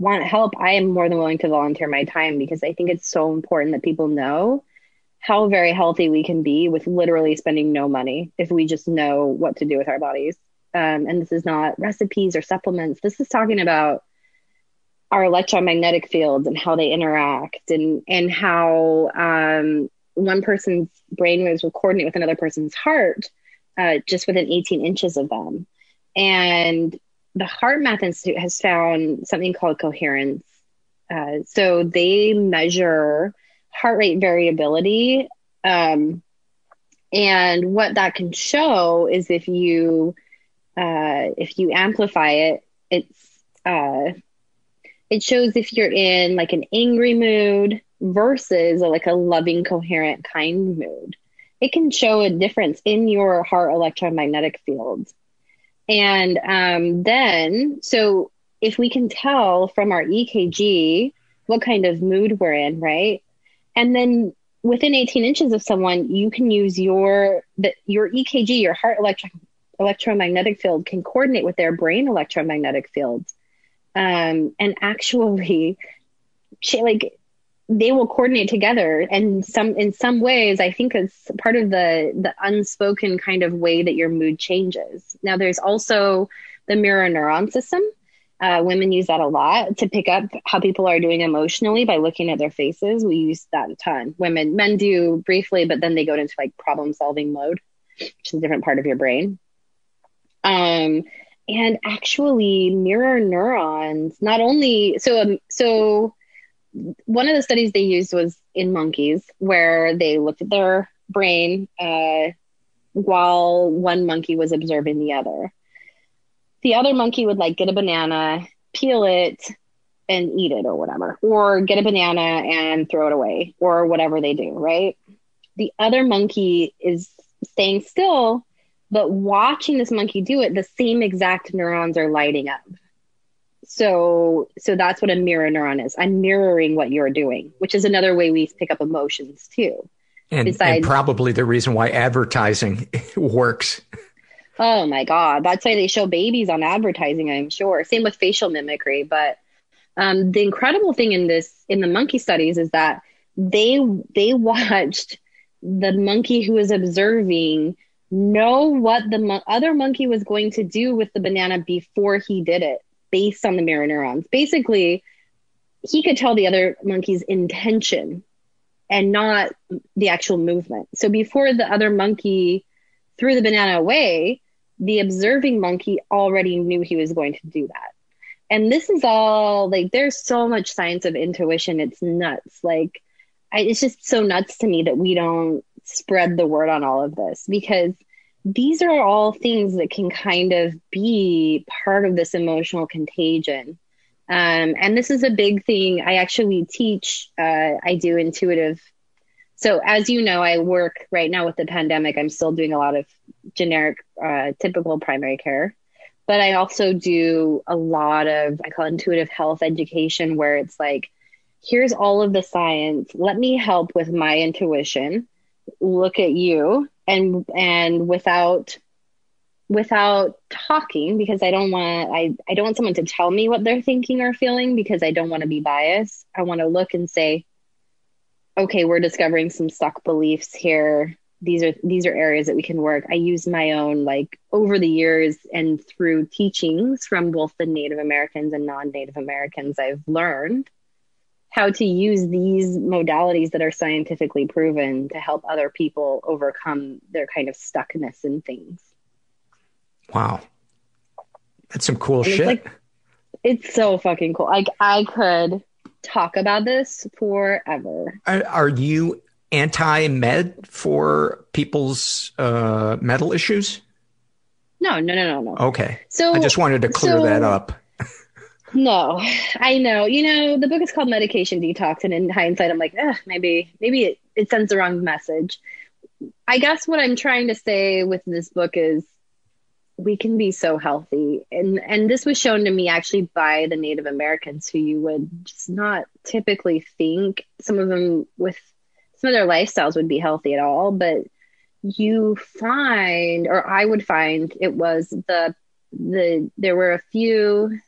want help. I am more than willing to volunteer my time because I think it's so important that people know how very healthy we can be with literally spending no money if we just know what to do with our bodies. Um, and this is not recipes or supplements. This is talking about our electromagnetic fields and how they interact and and how um, one person's brain waves will coordinate with another person's heart uh, just within 18 inches of them. And the HeartMath Institute has found something called coherence. Uh, so they measure heart rate variability. Um, and what that can show is if you uh, if you amplify it, it's uh, it shows if you're in like an angry mood versus like a loving, coherent, kind mood it can show a difference in your heart electromagnetic field. And um, then, so if we can tell from our EKG what kind of mood we're in, right? And then within 18 inches of someone, you can use your the, your EKG, your heart electro, electromagnetic field, can coordinate with their brain electromagnetic fields, um, and actually, like they will coordinate together. And some in some ways i think it's part of the the unspoken kind of way that your mood changes. Now there's also the mirror neuron system uh, women use that a lot to pick up how people are doing emotionally by looking at their faces. We use that a ton. Women men do briefly but then they go into like problem solving mode which is a different part of your brain. Um and actually mirror neurons not only so um, so one of the studies they used was in monkeys where they looked at their brain uh, while one monkey was observing the other. The other monkey would like get a banana, peel it, and eat it or whatever, or get a banana and throw it away or whatever they do, right? The other monkey is staying still, but watching this monkey do it, the same exact neurons are lighting up. So so that's what a mirror neuron is i'm mirroring what you're doing which is another way we pick up emotions too. And, Besides, and probably the reason why advertising works oh my god that's why they show babies on advertising i'm sure same with facial mimicry but um, the incredible thing in this in the monkey studies is that they they watched the monkey who was observing know what the mo- other monkey was going to do with the banana before he did it based on the mirror neurons. Basically, he could tell the other monkey's intention and not the actual movement. So before the other monkey threw the banana away, the observing monkey already knew he was going to do that. And this is all like there's so much science of intuition. It's nuts. Like I, it's just so nuts to me that we don't spread the word on all of this because these are all things that can kind of be part of this emotional contagion. Um, and this is a big thing. I actually teach, uh, I do intuitive. So, as you know, I work right now with the pandemic. I'm still doing a lot of generic, uh, typical primary care, but I also do a lot of, I call intuitive health education, where it's like, here's all of the science. Let me help with my intuition look at you and and without without talking because I don't want I, I don't want someone to tell me what they're thinking or feeling because I don't want to be biased. I want to look and say, okay, we're discovering some stuck beliefs here. These are these are areas that we can work. I use my own like over the years and through teachings from both the Native Americans and non-Native Americans, I've learned how to use these modalities that are scientifically proven to help other people overcome their kind of stuckness in things. Wow. That's some cool And it's shit. like- It's so fucking cool. Like I could talk about this forever. Are, are you anti med for people's uh, mental issues? No, no, no, no, no. Okay. So I just wanted to clear so- that up. No, I know. You know, the book is called Medication Detox, and in hindsight, I'm like, Ugh, maybe, maybe it, it sends the wrong message. I guess what I'm trying to say with this book is we can be so healthy, and and this was shown to me actually by the Native Americans who you would just not typically think some of them with some of their lifestyles would be healthy at all, but you find, or I would find, it was the the there were a few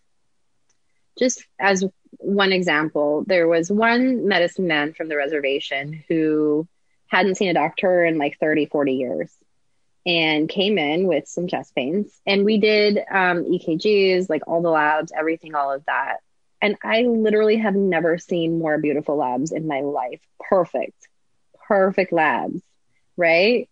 just as one example, there was one medicine man from the reservation who hadn't seen a doctor in like 30, 40 years and came in with some chest pains. And we did um, EKGs, like all the labs, everything, all of that. And I literally have never seen more beautiful labs in my life. Perfect, perfect labs, right?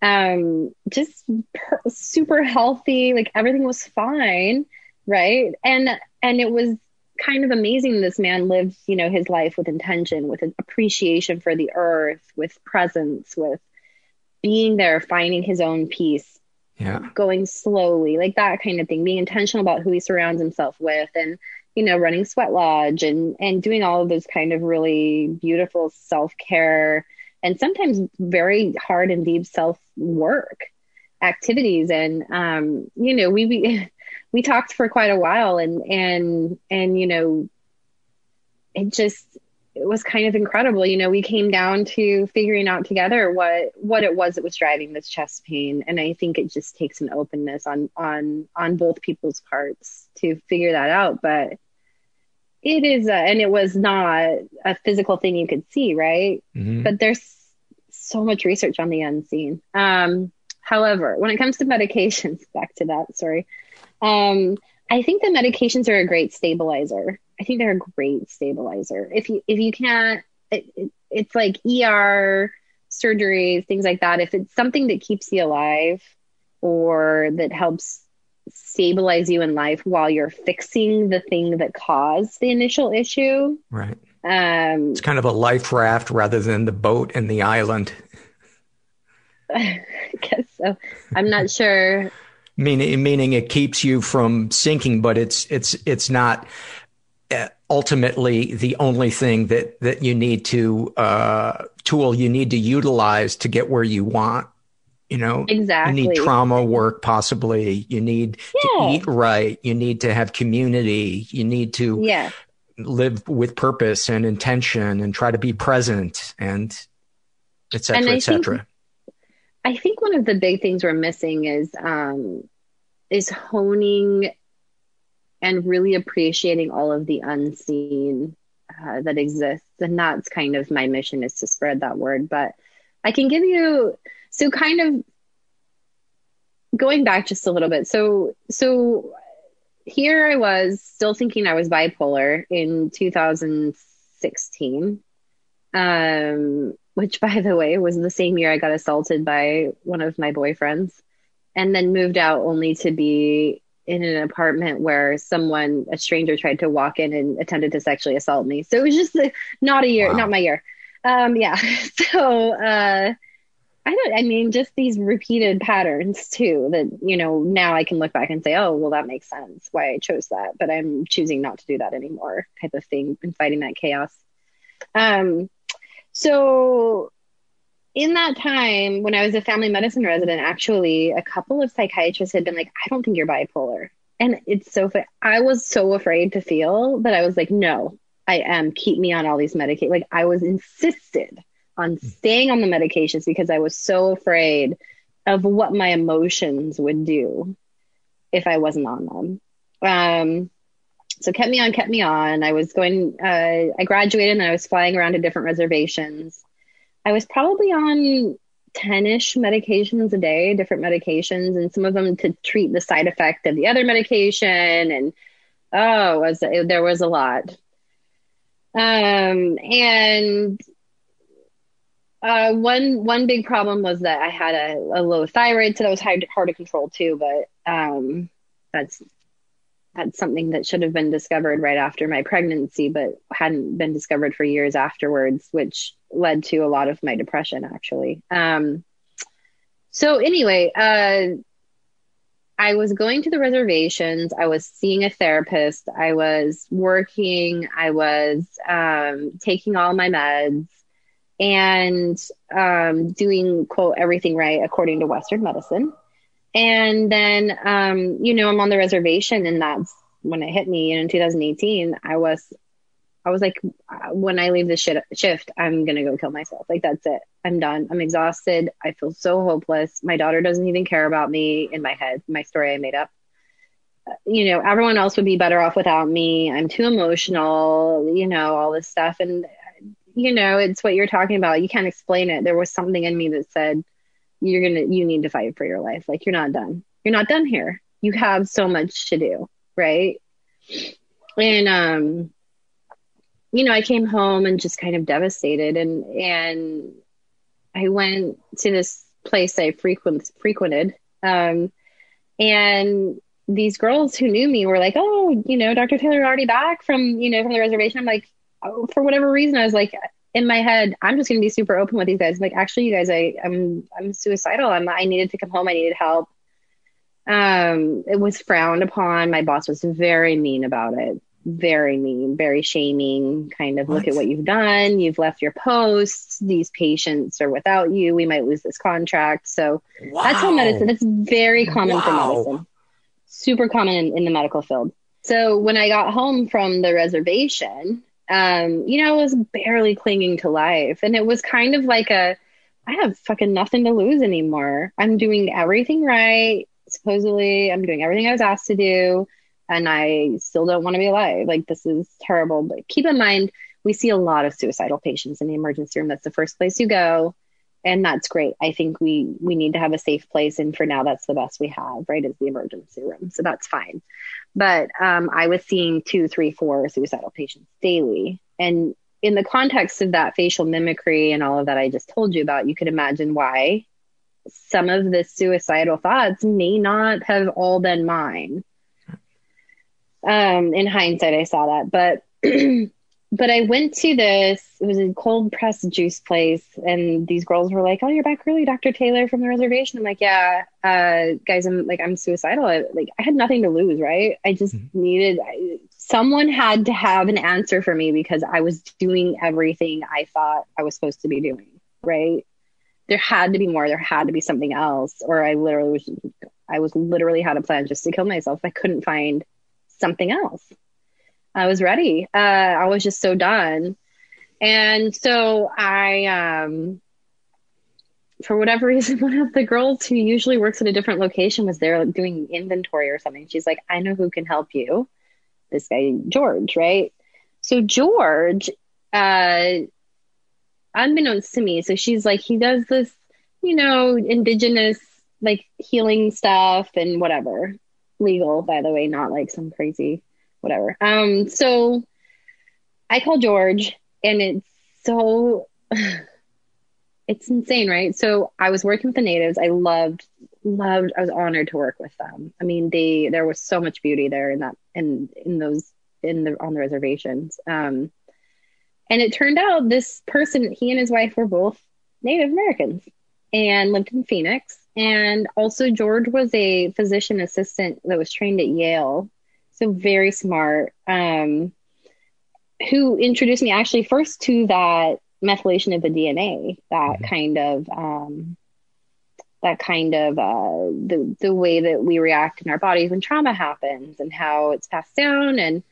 Um, just per- super healthy, like everything was fine, right? And and it was kind of amazing this man lived you know his life with intention with an appreciation for the earth with presence with being there finding his own peace Yeah. going slowly like that kind of thing being intentional about who he surrounds himself with and you know running sweat lodge and and doing all of those kind of really beautiful self-care and sometimes very hard and deep self work activities. And um you know we we, we talked for quite a while and and and you know it just it was kind of incredible. You know we came down to figuring out together what what it was that was driving this chest pain. And i think it just takes an openness on on on both people's parts to figure that out. But it is a, and it was not a physical thing you could see right? Mhm. but there's so much research on the unseen. Um however when it comes to medications back to that sorry um i think the medications are a great stabilizer. I think they're a great stabilizer. If you if you can't it, it, it's like er surgeries things like that. If it's something that keeps you alive or that helps stabilize you in life while you're fixing the thing that caused the initial issue Right. um It's kind of a life raft rather than the boat and the island. I guess so. I'm not sure. Meaning, meaning it keeps you from sinking, but it's it's it's not uh, ultimately the only thing that that you need to uh, tool you need to utilize to get where you want. You know, Exactly. You need trauma work, possibly. You need Yeah. to eat right. You need to have community. You need to Yeah. live with purpose and intention, and try to be present, and etc And cetera, I think- cetera. I think one of the big things we're missing is um, is honing and really appreciating all of the unseen uh, that exists, and that's kind of my mission is to spread that word. But I can give you so kind of going back just a little bit. So so here I was still thinking I was bipolar in 2016. Um, which by the way was the same year I got assaulted by one of my boyfriends and then moved out only to be in an apartment where someone a stranger tried to walk in and attempted to sexually assault me. So it was just uh, not a year, Wow. not my year. Um yeah. So uh I don't I mean just these repeated patterns too that you know now I can look back and say oh well that makes sense why I chose that but I'm choosing not to do that anymore type of thing and fighting that chaos. Um so in that time when I was a family medicine resident, actually a couple of psychiatrists had been like, I don't think you're bipolar. And it's so funny. I was so afraid to feel that I was like, no, I am. Keep me on all these medications. Like I was insisted on staying on the medications because I was so afraid of what my emotions would do if I wasn't on them. Um, so kept me on, kept me on. I was going, uh, I graduated and I was flying around to different reservations. I was probably on 10 ish medications a day, different medications, and some of them to treat the side effect of the other medication. And oh, was there was a lot. Um, and uh, one one big problem was that I had a, a low thyroid, so that was hard, hard to control too. But um, that's that's something that should have been discovered right after my pregnancy, but hadn't been discovered for years afterwards, which led to a lot of my depression actually. Um, so anyway, uh, I was going to the reservations. I was seeing a therapist. I was working. I was um, taking all my meds and um, doing quote everything right according to Western medicine. And then, um, you know, I'm on the reservation, and that's when it hit me. And in 2018, I was, I was like, when I leave this shit, shift, I'm gonna go kill myself. Like that's it. I'm done. I'm exhausted. I feel so hopeless. My daughter doesn't even care about me in my head. My story I made up. You know, everyone else would be better off without me. I'm too emotional. You know, all this stuff, and you know, it's what you're talking about. You can't explain it. There was something in me that said, you're going to, you need to fight for your life. Like you're not done. You're not done here. You have so much to do. Right. And, um, you know, I came home and just kind of devastated and, and I went to this place I frequent, frequented. Um, and these girls who knew me were like, Oh, you know, Dr. Taylor already back from, you know, from the reservation. I'm like, for whatever reason, I was like, in my head, I'm just going to be super open with these guys. Like, actually, you guys, I, I'm, I'm suicidal. I'm, I needed to come home. I needed help. Um, it was frowned upon. My boss was very mean about it. Very mean, very shaming. Kind of what? look at what you've done. You've left your posts. These patients are without you. We might lose this contract. So wow. that's how medicine. That's very common wow. for medicine. Super common in, in the medical field. So when I got home from the reservation, um, you know, I was barely clinging to life. And it was kind of like a, I have fucking nothing to lose anymore. I'm doing everything right. Supposedly, I'm doing everything I was asked to do. And I still don't want to be alive. Like, this is terrible. But keep in mind, we see a lot of suicidal patients in the emergency room. That's the first place you go. And that's great. I think we we need to have a safe place. And for now, that's the best we have, right? Is the emergency room. So that's fine. But um, I was seeing two, three, four suicidal patients daily. And in the context of that facial mimicry and all of that I just told you about, you could imagine why some of the suicidal thoughts may not have all been mine. Um, in hindsight, I saw that, but but I went to this. It was a cold pressed juice place, and these girls were like, "Oh, you're back early, Dr. Taylor from the reservation." I'm like, "Yeah, uh, guys, I'm like, I'm suicidal. I, like, I had nothing to lose, right? I just mm-hmm. needed I, someone had to have an answer for me because I was doing everything I thought I was supposed to be doing, right? There had to be more. There had to be something else, or I literally was. I was literally had a plan just to kill myself. I couldn't find something else. I was ready. Uh, I was just so done. And so I, um, for whatever reason, one of the girls who usually works at a different location was there doing inventory or something. She's like, I know who can help you. This guy, George, right? So George, uh, unbeknownst to me, so she's like, he does this, you know, indigenous like healing stuff and whatever. Legal, by the way, not like some crazy whatever. Um, so I call George, and it's so it's insane, right? So I was working with the natives. I loved, loved. I was honored to work with them. I mean, they there was so much beauty there in that in in those in the on the reservations. Um, and it turned out this person, he and his wife were both Native Americans and lived in Phoenix. And also, George was a physician assistant that was trained at Yale so very smart, um, who introduced me actually first to that methylation of the DNA, that mm-hmm. kind of um, that kind of uh, the the way that we react in our bodies when trauma happens and how it's passed down. And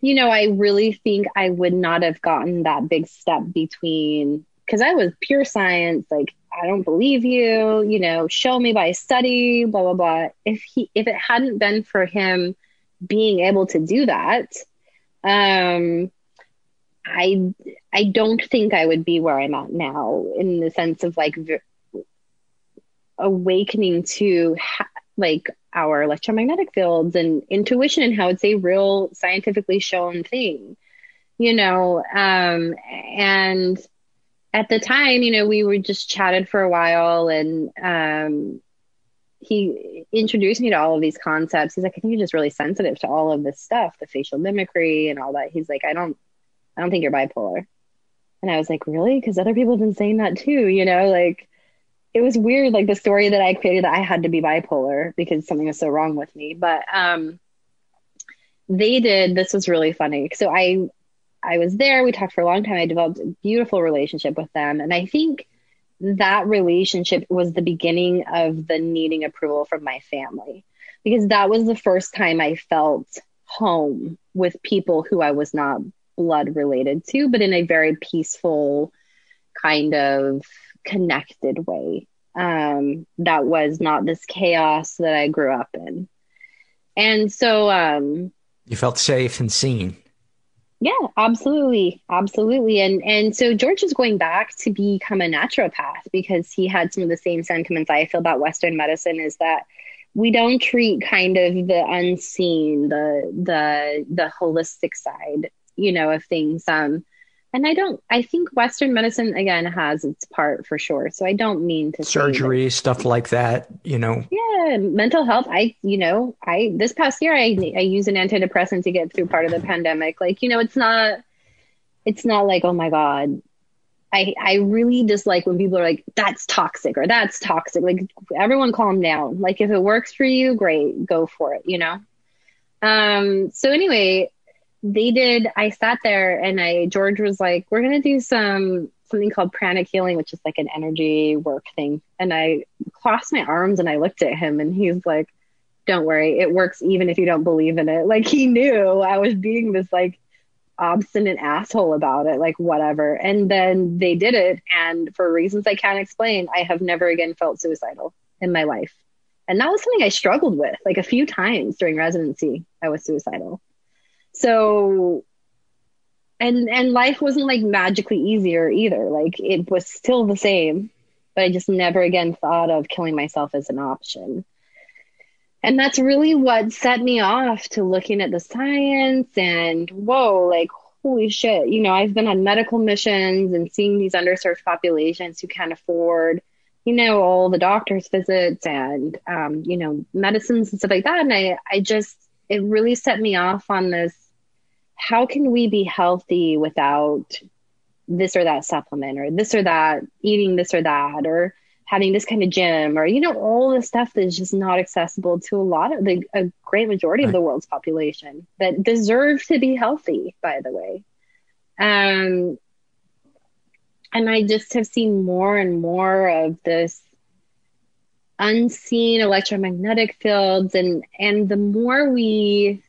you know, I really think I would not have gotten that big step between because I was pure science, like I don't believe you, you know, show me by study, blah blah blah. If he if it hadn't been for him being able to do that, um I I don't think I would be where I'm at now in the sense of like v- awakening to ha- like our electromagnetic fields and intuition and how it's a real scientifically shown thing you know um and at the time you know we were just chatted for a while and um he introduced me to all of these concepts. He's like i think you're just really sensitive to all of this stuff the facial mimicry and all that. He's like i don't i don't think you're bipolar. And i was like really? Because other people have been saying that too you know like it was weird like the story that i created that i had to be bipolar because something was so wrong with me. But um they did this was really funny. So i i was there we talked for a long time i developed a beautiful relationship with them. And i think that relationship was the beginning of the needing approval from my family because that was the first time i felt home with people who i was not blood related to but in a very peaceful kind of connected way um, that was not this chaos that I grew up in. And so, um, you felt safe and seen. Yeah, absolutely, absolutely. And and so George is going back to become a naturopath because he had some of the same sentiments I feel about Western medicine. Is that we don't treat kind of the unseen, the the the holistic side, you know, of things. Um, and I don't. I think Western medicine again has its part for sure. So I don't mean to surgery stuff like that. You know. Yeah, mental health. I you know I this past year I I use an antidepressant to get through part of the pandemic. Like you know it's not it's not like oh my god. I I really dislike when people are like that's toxic or that's toxic. Like everyone calm down. Like if it works for you, great, go for it. You know. Um. So anyway, they did i sat there and i george was like we're going to do some something called pranic healing which is like an energy work thing. And i crossed my arms and i looked at him and he's like don't worry it works even if you don't believe in it. Like he knew i was being this like obstinate asshole about it like whatever. And then they did it and for reasons i can't explain i have never again felt suicidal in my life. And that was something i struggled with like a few times during residency i was suicidal so and and life wasn't like magically easier either. Like it was still the same but i just never again thought of killing myself as an option. And that's really what set me off to looking at the science and whoa like holy shit you know i've been on medical missions and seeing these underserved populations who can't afford you know all the doctor's visits and um, you know medicines and stuff like that. And i i just it really set me off on this how can we be healthy without this or that supplement or this or that eating this or that or having this kind of gym or you know all the stuff that's just not accessible to a lot of the a great majority right. of the world's population that deserve to be healthy by the way um and i just have seen more and more of this unseen electromagnetic fields and and the more we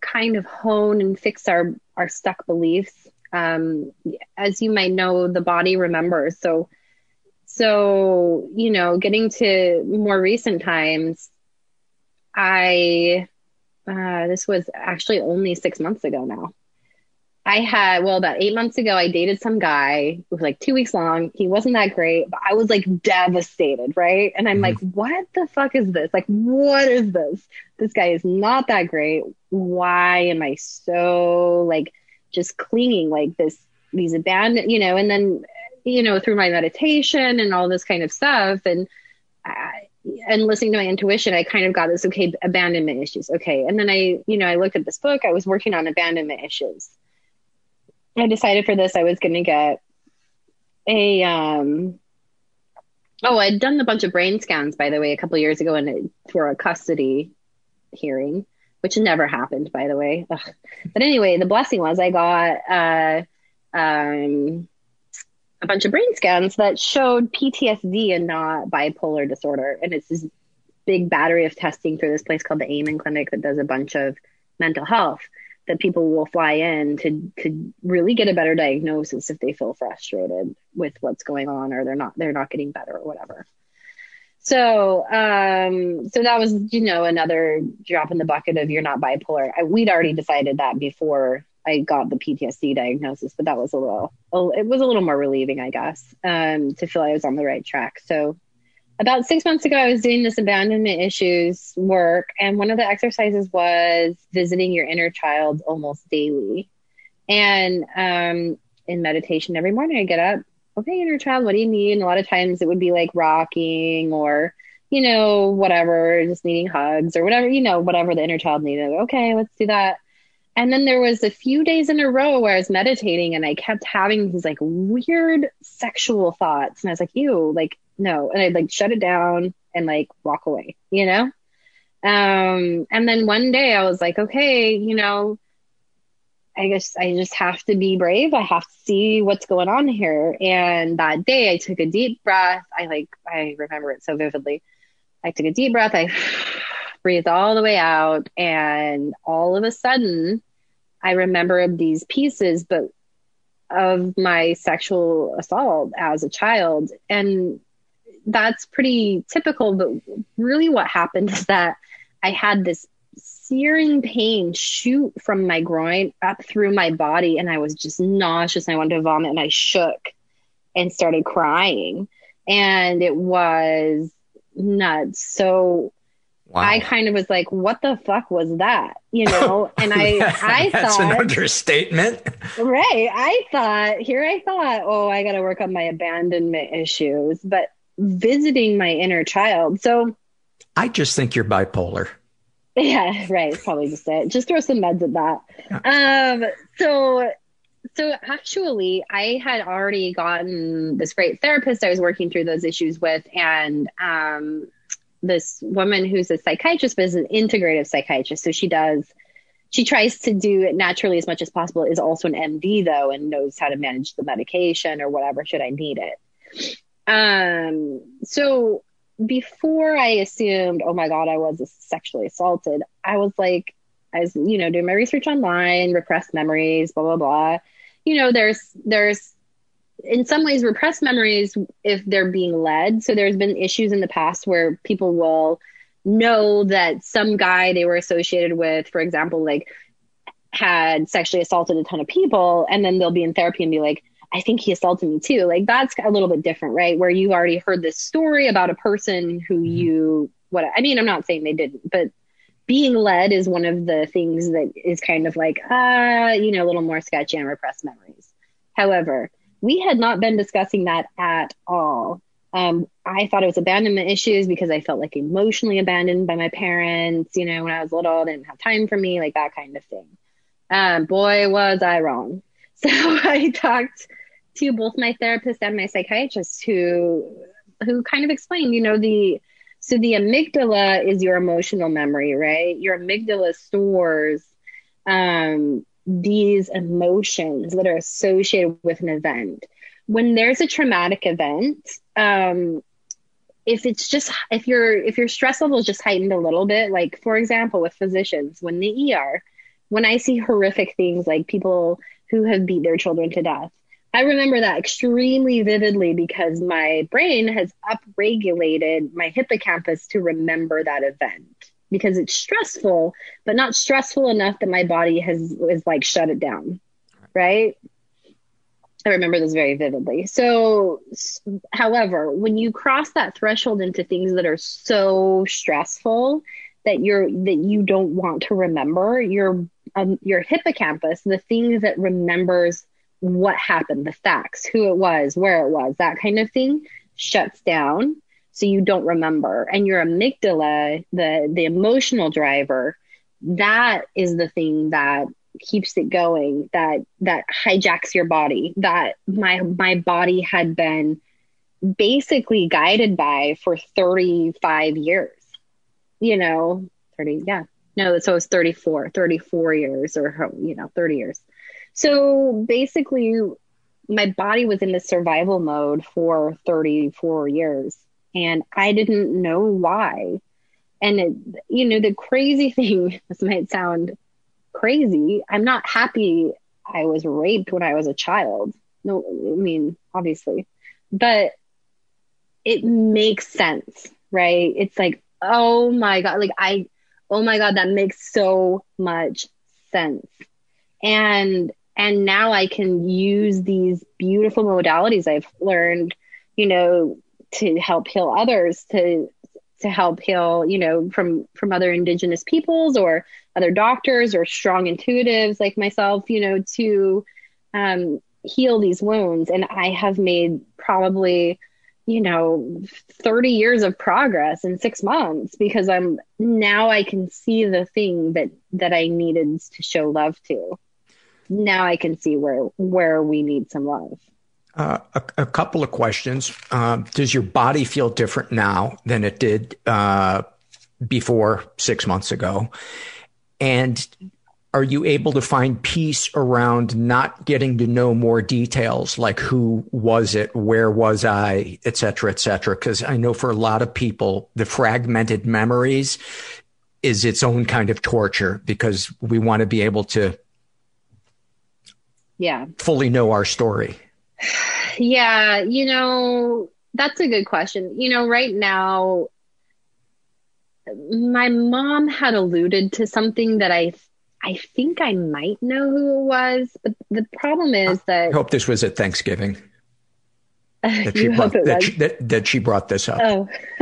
kind of hone and fix our our stuck beliefs. Um, as you might know the body remembers. So so you know getting to more recent times i uh, this was actually only six months ago now I had, well, about eight months ago, I dated some guy. It was like two weeks long. He wasn't that great, but I was like devastated, right? And I'm mm-hmm. like, what the fuck is this? Like, what is this? This guy is not that great. Why am I so like just clinging like this, these abandoned, you know, and then, you know, through my meditation and all this kind of stuff and, I, and listening to my intuition, I kind of got this, okay, abandonment issues. Okay. And then I, you know, I looked at this book, I was working on abandonment issues I decided for this I was going to get a um oh I'd done a bunch of brain scans by the way a couple years ago and for a custody hearing which never happened by the way. Ugh. but anyway the blessing was I got uh um a bunch of brain scans that showed PTSD and not bipolar disorder. And it's this big battery of testing through this place called the Amen Clinic that does a bunch of mental health that people will fly in to to really get a better diagnosis if they feel frustrated with what's going on or they're not they're not getting better or whatever. So, um, so that was, you know, another drop in the bucket of you're not bipolar. I, we'd already decided that before I got the PTSD diagnosis, but that was a little, it was a little more relieving, I guess, um, to feel I was on the right track. So, about six months ago, I was doing this abandonment issues work, and one of the exercises was visiting your inner child almost daily. And um, in meditation, every morning I get up, okay, inner child, what do you need? And a lot of times it would be like rocking or, you know, whatever, just needing hugs or whatever, you know, whatever the inner child needed. Okay, let's do that. And then there was a few days in a row where I was meditating and I kept having these like weird sexual thoughts. And I was like, ew, like, no. And I'd like shut it down and like walk away, you know? Um, and then one day I was like, okay, you know, I guess I just have to be brave. I have to see what's going on here. And that day I took a deep breath. I like, I remember it so vividly. I took a deep breath. I breathed all the way out. And all of a sudden, I remember these pieces, but of my sexual assault as a child. And that's pretty typical. But really, what happened is that I had this searing pain shoot from my groin up through my body and I was just nauseous and I wanted to vomit and I shook and started crying and it was nuts. So wow. I kind of was like, what the fuck was that? You know? And I I That's thought an understatement. Right. I thought here I thought, oh, I gotta work on my abandonment issues, but visiting my inner child. So I just think you're bipolar. Yeah, right. Probably just it. Just throw some meds at that. Yeah. Um, so so actually I had already gotten this great therapist I was working through those issues with and um this woman who's a psychiatrist but is an integrative psychiatrist. So she does she tries to do it naturally as much as possible, is also an MD though and knows how to manage the medication or whatever should I need it. Um so before I assumed, oh my God, I was sexually assaulted, I was like, I was, you know, doing my research online, repressed memories, blah, blah, blah. You know, there's, there's, in some ways, repressed memories, if they're being led. So there's been issues in the past where people will know that some guy they were associated with, for example, like had sexually assaulted a ton of people, and then they'll be in therapy and be like, I think he assaulted me too. Like that's a little bit different, right? Where you already heard this story about a person who mm-hmm. you what I mean, I'm not saying they didn't, but being led is one of the things that is kind of like ah, uh, you know, a little more sketchy and repressed memories. However, we had not been discussing that at all. Um, I thought it was abandonment issues because I felt like emotionally abandoned by my parents, you know, when I was little, they didn't have time for me, like that kind of thing. Um, boy, was I wrong. So I talked to both my therapist and my psychiatrist who who kind of explained, you know, the so the amygdala is your emotional memory, right? Your amygdala stores um, these emotions that are associated with an event. When there's a traumatic event, um, if it's just if your if your stress level is just heightened a little bit, like for example with physicians, when the ER, when I see horrific things like people who have beat their children to death, I remember that extremely vividly because my brain has upregulated my hippocampus to remember that event because it's stressful, but not stressful enough that my body has is like shut it down. Right. I remember this very vividly. So, however, when you cross that threshold into things that are so stressful that you're that you don't want to remember, your um, your hippocampus, the thing that remembers what happened, the facts, who it was, where it was, that kind of thing shuts down. So you don't remember. And your amygdala, the, the emotional driver, that is the thing that keeps it going, that, that hijacks your body, that my, my body had been basically guided by for 35 years, you know, 30, yeah. No, so it's 34, 34 years or, you know, 30 years. So basically, my body was in the survival mode for 34 years and I didn't know why. And it, you know, the crazy thing, this might sound crazy. I'm not happy I was raped when I was a child. No, I mean, obviously, but it makes sense, right? It's like, oh my God, like I, oh my God, that makes so much sense. And, and now I can use these beautiful modalities I've learned, you know, to help heal others, to, to help heal, you know, from, from other indigenous peoples or other doctors or strong intuitives like myself, you know, to, um, heal these wounds. And I have made probably, you know 30 years of progress in 6 months because I'm now I can see the thing that that I needed to show love to. Now I can see where where we need some love. Uh, a, a, couple of questions. Um, does your body feel different now than it did uh, before six months ago? And are you able to find peace around not getting to know more details like who was it where was i et cetera et cetera because i know for a lot of people the fragmented memories is its own kind of torture because we want to be able to yeah. Fully know our story. Yeah you know that's a good question. You know right now my mom had alluded to something that i I think I might know who it was, but the problem is that I hope this was at Thanksgiving. That she, brought, that, she, that, that, she brought this up. Oh,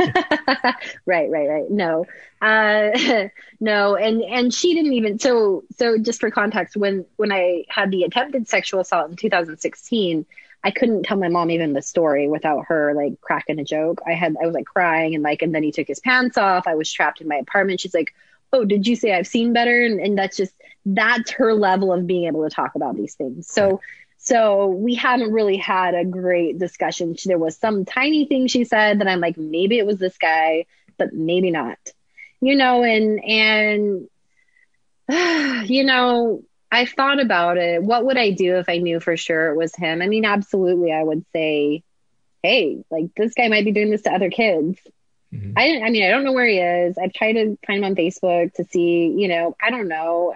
right, right, right. No, uh, no, and and she didn't even. So so just for context, when when I had the attempted sexual assault in 2016, I couldn't tell my mom even the story without her like cracking a joke. I had I was like crying and like, and then he took his pants off. I was trapped in my apartment. She's like, oh, did you say I've seen better? And, and that's just, that's her level of being able to talk about these things. So, so we haven't really had a great discussion. There was some tiny thing she said that I'm like, maybe it was this guy, but maybe not, you know, and, and, you know, I thought about it. What would I do if I knew for sure it was him? I mean, absolutely, I would say, hey, like this guy might be doing this to other kids. Mm-hmm. I I mean, I don't know where he is. I've tried to find him on Facebook to see, you know, I don't know.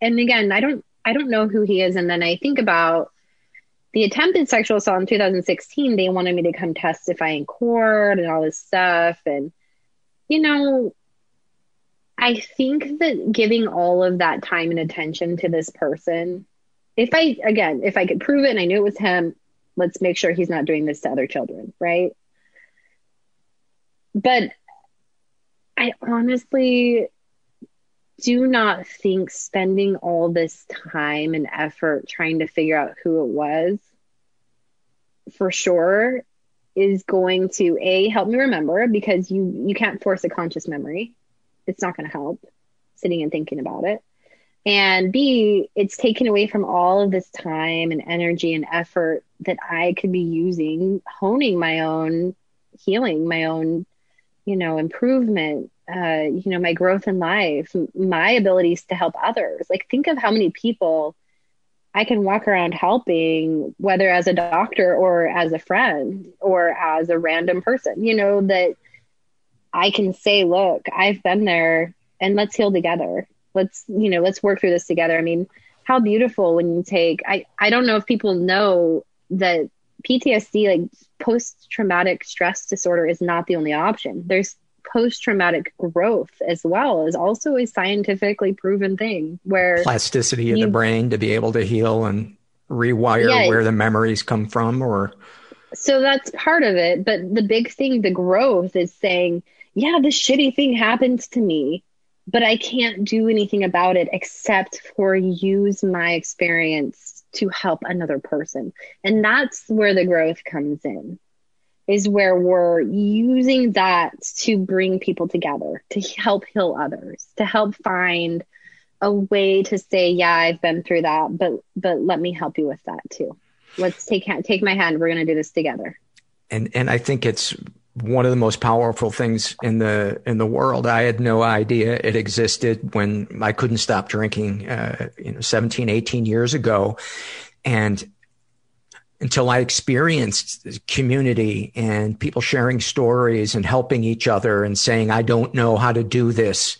And again, I don't I don't know who he is. And then I think about the attempted sexual assault in 2016. They wanted me to come testify in court and all this stuff. And you know, I think that giving all of that time and attention to this person, if I again, if I could prove it and I knew it was him, let's make sure he's not doing this to other children, right? but I honestly do not think spending all this time and effort trying to figure out who it was for sure is going to a help me remember because you you can't force a conscious memory. It's not going to help sitting and thinking about it. And b it's taken away from all of this time and energy and effort that i could be using honing my own healing my own you know, improvement, uh, you know, my growth in life, my abilities to help others. Like, think of how many people I can walk around helping, whether as a doctor or as a friend or as a random person, you know, that I can say, look, I've been there and let's heal together. Let's, you know, let's work through this together. I mean, how beautiful when you take, I, I don't know if people know that PTSD, like post traumatic stress disorder, is not the only option. There's post traumatic growth as well is also a scientifically proven thing where plasticity of the brain to be able to heal and rewire yeah, where the memories come from or? So that's part of it but the big thing the growth is saying yeah this shitty thing happens to me but i can't do anything about it except for use my experience to help another person. And that's where the growth comes in, is where we're using that to bring people together, to help heal others, to help find a way to say, yeah, I've been through that, but but let me help you with that too. Let's take take my hand. We're going to do this together. And and I think it's one of the most powerful things in the in the world. I had no idea it existed when I couldn't stop drinking, uh, you know, 17, 18 years ago, and until I experienced community and people sharing stories and helping each other and saying, I don't know how to do this.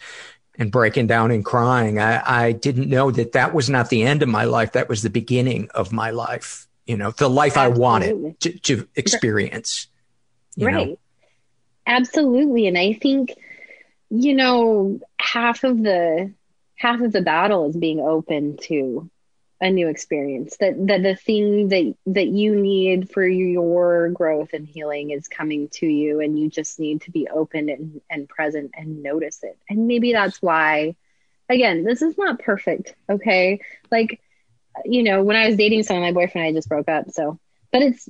and breaking down and crying. I, I didn't know that that was not the end of my life. That was the beginning of my life. You know, the life Absolutely. I wanted to, to experience. right. Know? Absolutely. And I think, you know, half of the half of the battle is being open to a new experience that that the thing that that you need for your growth and healing is coming to you and you just need to be open and, and present and notice it. And maybe that's why again this is not perfect okay? Like you know when i was dating someone my boyfriend i just broke up so but it's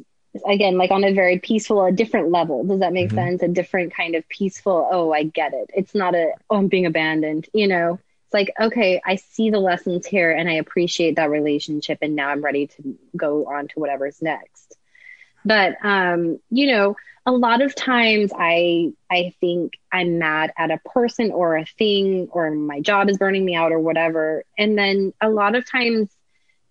again like on a very peaceful a different level. Does that make mm-hmm. sense? A different kind of peaceful oh i get it. It's not a oh i'm being abandoned you know it's like okay i see the lessons here and i appreciate that relationship and now i'm ready to go on to whatever's next. But um you know a lot of times i i think i'm mad at a person or a thing or my job is burning me out or whatever. And then a lot of times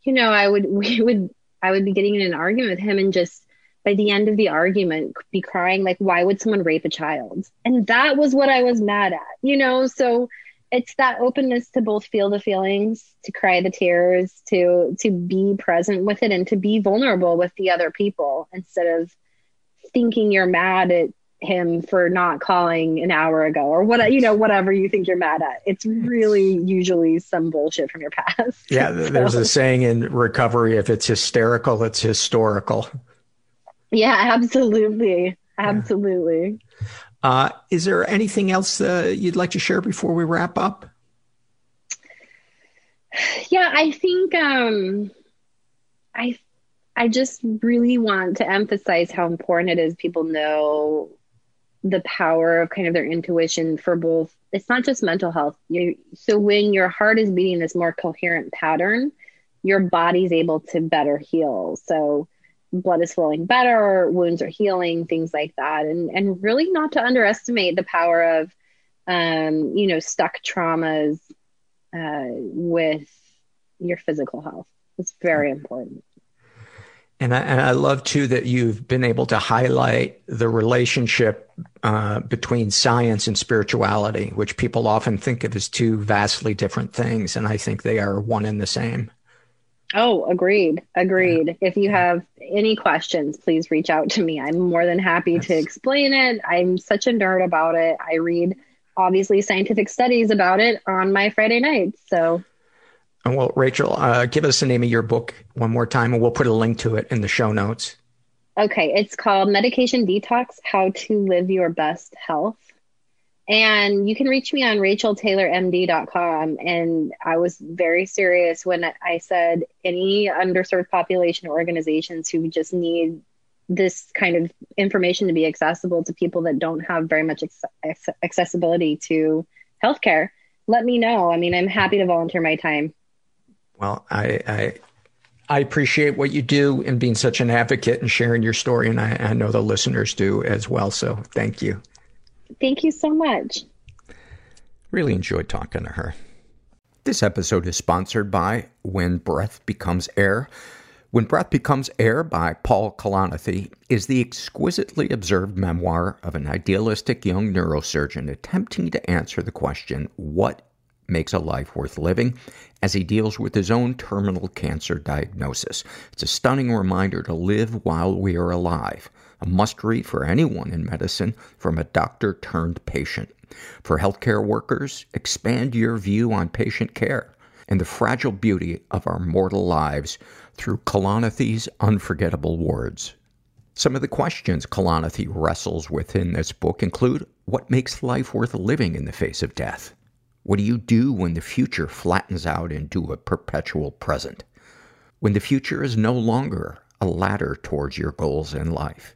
you know i would we would i would be getting in an argument with him and just by the end of the argument be crying like why would someone rape a child? And that was what i was mad at you know? So it's that openness to both feel the feelings to cry the tears to to be present with it and to be vulnerable with the other people instead of thinking you're mad at him for not calling an hour ago or what you know whatever you think you're mad at it's really usually some bullshit from your past yeah so. there's a saying in recovery if it's hysterical it's historical yeah absolutely absolutely yeah. Uh, is there anything else uh, you'd like to share before we wrap up? Yeah, I think um, I I just really want to emphasize how important it is people know the power of kind of their intuition for both. It's not just mental health. You, so when your heart is beating this more coherent pattern, your body's able to better heal. So blood is flowing better, wounds are healing, things like that. And and really not to underestimate the power of um, you know, stuck traumas uh, with your physical health. It's very important. And I, and I love too that you've been able to highlight the relationship uh, between science and spirituality, which people often think of as two vastly different things. And I think they are one and the same. Oh, agreed. Agreed. Yeah. If you have any questions, please reach out to me. I'm more than happy to explain it. I'm such a nerd about it. I read obviously scientific studies about it on my Friday nights. So, well, Rachel, uh, give us the name of your book one more time, and we'll put a link to it in the show notes. Okay, it's called Medication Detox: How to Live Your Best Health. And you can reach me on racheltaylormd.com. And I was very serious when I said any underserved population organizations who just need this kind of information to be accessible to people that don't have very much ex- accessibility to healthcare, let me know. I mean, I'm happy to volunteer my time. Well, I, I I appreciate what you do and being such an advocate and sharing your story, and I, I know the listeners do as well. So, thank you. Thank you so much. Really enjoyed talking to her. This episode is sponsored by When Breath Becomes Air. When Breath Becomes Air by Paul Kalanithi is the exquisitely observed memoir of an idealistic young neurosurgeon attempting to answer the question, what makes a life worth living, as he deals with his own terminal cancer diagnosis. It's a stunning reminder to live while we are alive a must read for anyone in medicine from a doctor turned patient. For healthcare workers, expand your view on patient care and the fragile beauty of our mortal lives through Kalanithi's unforgettable words. Some of the questions Kalanithi wrestles with in this book include what makes life worth living in the face of death? What do you do when the future flattens out into a perpetual present? When the future is no longer a ladder towards your goals in life?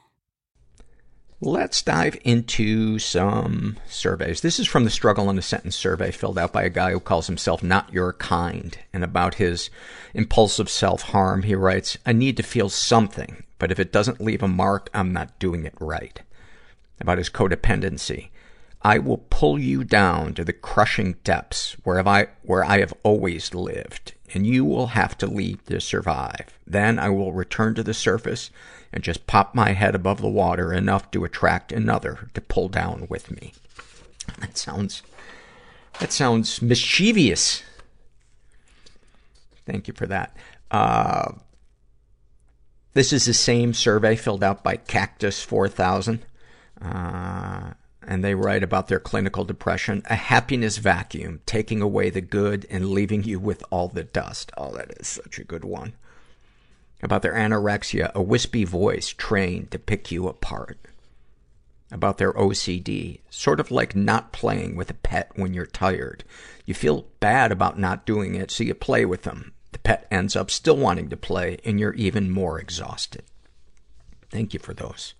Let's dive into some surveys. This is from the Struggle in a Sentence survey filled out by a guy who calls himself Not Your Kind. And about his impulsive self-harm, he writes, I need to feel something, but if it doesn't leave a mark, I'm not doing it right. About his codependency, I will pull you down to the crushing depths where I, where I have always lived, and you will have to leave to survive. Then I will return to the surface and just pop my head above the water enough to attract another to pull down with me. That sounds, that sounds mischievous. Thank you for that. Uh, this is the same survey filled out by Cactus 4000. Uh, and they write about their clinical depression. A happiness vacuum, taking away the good and leaving you with all the dust. Oh, that is such a good one about their anorexia, a wispy voice trained to pick you apart. About their OCD, sort of like not playing with a pet when you're tired. You feel bad about not doing it, so you play with them. The pet ends up still wanting to play, and you're even more exhausted. Thank you for those.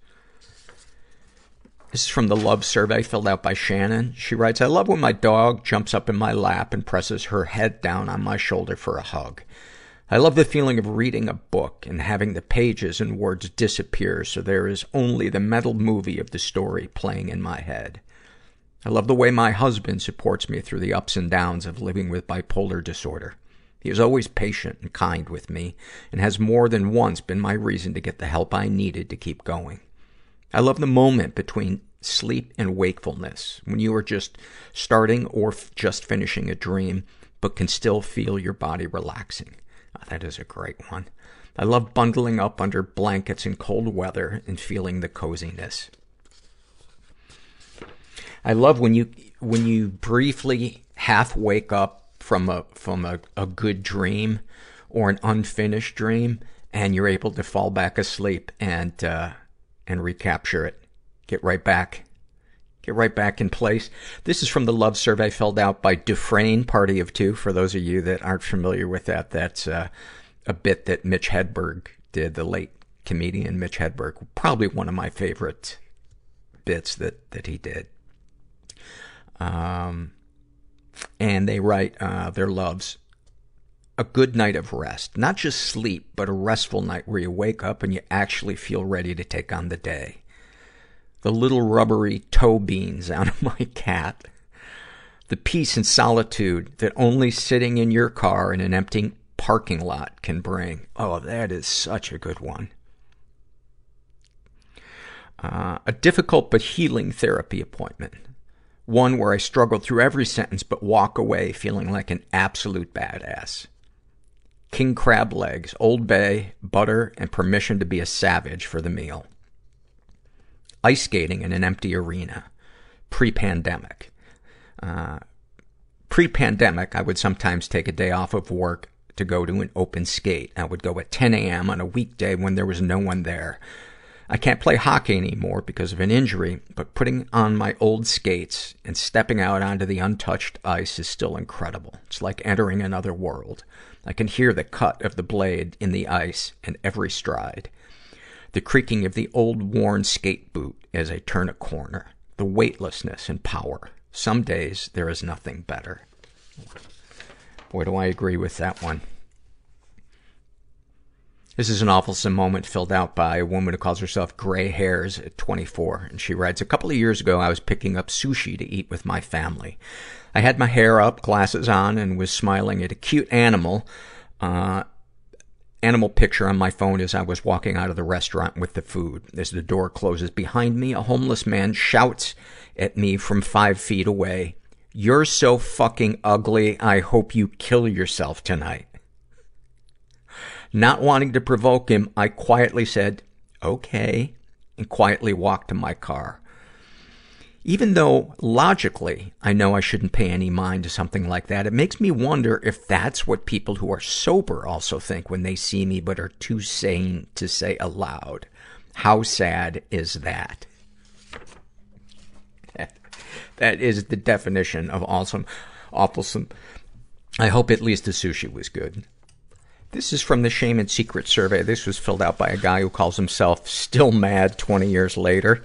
This is from the love survey filled out by Shannon. She writes, I love when my dog jumps up in my lap and presses her head down on my shoulder for a hug. I love the feeling of reading a book and having the pages and words disappear so there is only the mental movie of the story playing in my head. I love the way my husband supports me through the ups and downs of living with bipolar disorder. He is always patient and kind with me and has more than once been my reason to get the help I needed to keep going. I love the moment between sleep and wakefulness when you are just starting or just finishing a dream but can still feel your body relaxing. Oh, that is a great one. I love bundling up under blankets in cold weather and feeling the coziness. I love when you, when you briefly half wake up from a, from a, a good dream or an unfinished dream and you're able to fall back asleep and, uh, and recapture it. Get right back. Get right back in place. This is from the love survey filled out by Dufresne, Party of Two. For those of you that aren't familiar with that, that's uh, a bit that Mitch Hedberg did, the late comedian Mitch Hedberg. Probably one of my favorite bits that, that he did. Um, and they write uh, their loves a good night of rest. Not just sleep, but a restful night where you wake up and you actually feel ready to take on the day the little rubbery toe beans out of my cat, the peace and solitude that only sitting in your car in an empty parking lot can bring. Oh, that is such a good one. Uh, a difficult but healing therapy appointment. One where I struggle through every sentence but walk away feeling like an absolute badass. King crab legs, Old Bay, butter, and permission to be a savage for the meal ice skating in an empty arena pre-pandemic. Uh, pre-pandemic, I would sometimes take a day off of work to go to an open skate. I would go at 10 a.m. on a weekday when there was no one there. I can't play hockey anymore because of an injury, but putting on my old skates and stepping out onto the untouched ice is still incredible. It's like entering another world. I can hear the cut of the blade in the ice in every stride the creaking of the old worn skate boot as I turn a corner, the weightlessness and power. Some days there is nothing better. Boy, do I agree with that one. This is an awfulsome moment filled out by a woman who calls herself Gray Hairs at 24. And she writes, A couple of years ago, I was picking up sushi to eat with my family. I had my hair up, glasses on, and was smiling at a cute animal uh, animal picture on my phone as I was walking out of the restaurant with the food. As the door closes behind me, a homeless man shouts at me from five feet away, You're so fucking ugly, I hope you kill yourself tonight. Not wanting to provoke him, I quietly said, okay, and quietly walked to my car. Even though logically I know I shouldn't pay any mind to something like that, it makes me wonder if that's what people who are sober also think when they see me but are too sane to say aloud. How sad is that? that is the definition of awesome, awfulsome. I hope at least the sushi was good. This is from the Shame and Secret survey. This was filled out by a guy who calls himself Still Mad 20 years later.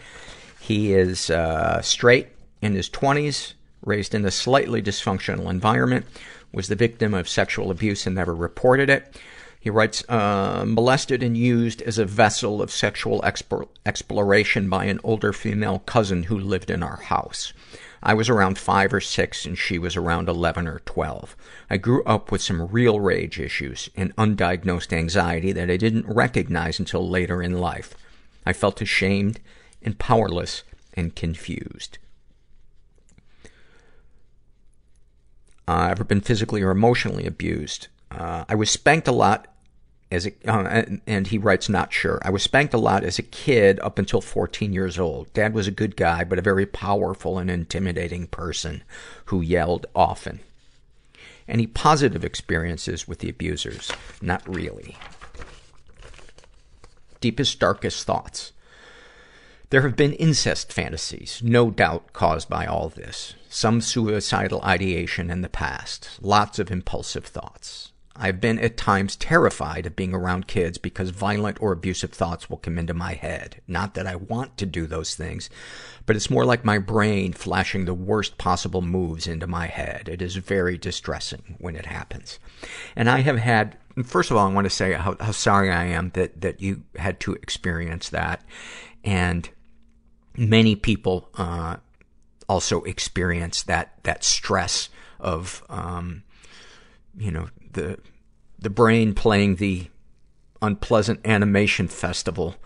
He is uh, straight, in his 20s, raised in a slightly dysfunctional environment, was the victim of sexual abuse and never reported it. He writes, uh, molested and used as a vessel of sexual expo- exploration by an older female cousin who lived in our house. I was around five or six and she was around 11 or 12. I grew up with some real rage issues and undiagnosed anxiety that I didn't recognize until later in life. I felt ashamed and powerless and confused. Uh, ever been physically or emotionally abused? Uh, I was spanked a lot as a, uh, and, and he writes, not sure. I was spanked a lot as a kid up until 14 years old. Dad was a good guy, but a very powerful and intimidating person who yelled often. Any positive experiences with the abusers? Not really. Deepest, darkest thoughts. There have been incest fantasies, no doubt caused by all this. Some suicidal ideation in the past. Lots of impulsive thoughts. I've been at times terrified of being around kids because violent or abusive thoughts will come into my head. Not that I want to do those things, but it's more like my brain flashing the worst possible moves into my head. It is very distressing when it happens. And I have had, first of all, I want to say how, how sorry I am that, that you had to experience that. And many people, uh, also experience that, that stress of, um, you know, the, the brain playing the unpleasant animation festival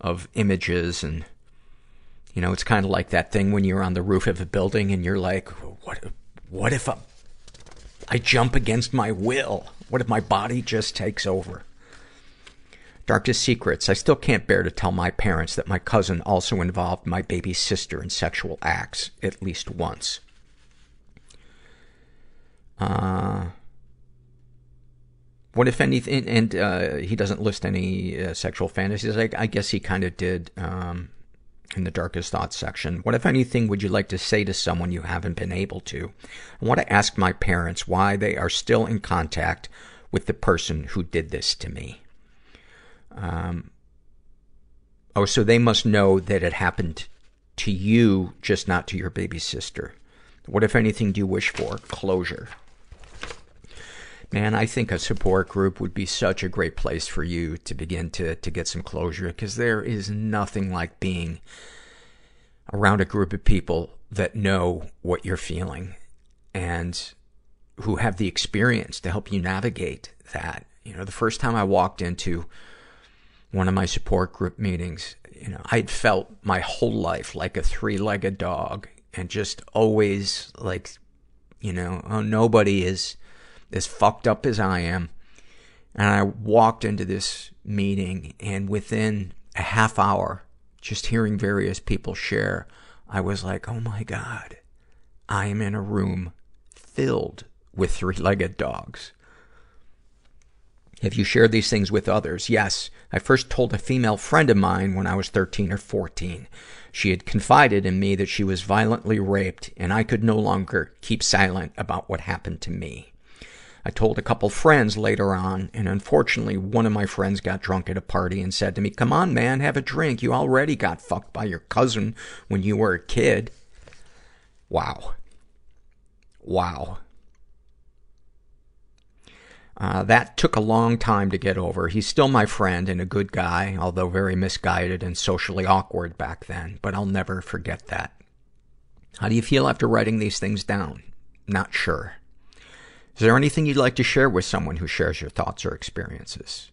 of images and, you know, it's kind of like that thing when you're on the roof of a building and you're like, what, what if I, I jump against my will? What if my body just takes over? Darkest secrets. I still can't bear to tell my parents that my cousin also involved my baby sister in sexual acts at least once. Uh, what if anything, and, uh, he doesn't list any uh, sexual fantasies. I, I guess he kind of did, um, in the darkest thoughts section. What, if anything, would you like to say to someone you haven't been able to? I want to ask my parents why they are still in contact with the person who did this to me. Um, oh, so they must know that it happened to you, just not to your baby sister. What, if anything, do you wish for? Closure. Man, I think a support group would be such a great place for you to begin to, to get some closure because there is nothing like being around a group of people that know what you're feeling and who have the experience to help you navigate that. You know, the first time I walked into one of my support group meetings, you know, I'd felt my whole life like a three-legged dog and just always like, you know, oh, nobody is, as fucked up as I am. And I walked into this meeting and within a half hour, just hearing various people share, I was like, oh my God, I am in a room filled with three-legged dogs. Have you shared these things with others? Yes. I first told a female friend of mine when I was 13 or 14. She had confided in me that she was violently raped and I could no longer keep silent about what happened to me. I told a couple friends later on, and unfortunately one of my friends got drunk at a party and said to me, come on man, have a drink. You already got fucked by your cousin when you were a kid. Wow. Wow. Uh, that took a long time to get over. He's still my friend and a good guy, although very misguided and socially awkward back then, but I'll never forget that. How do you feel after writing these things down? Not sure. Is there anything you'd like to share with someone who shares your thoughts or experiences?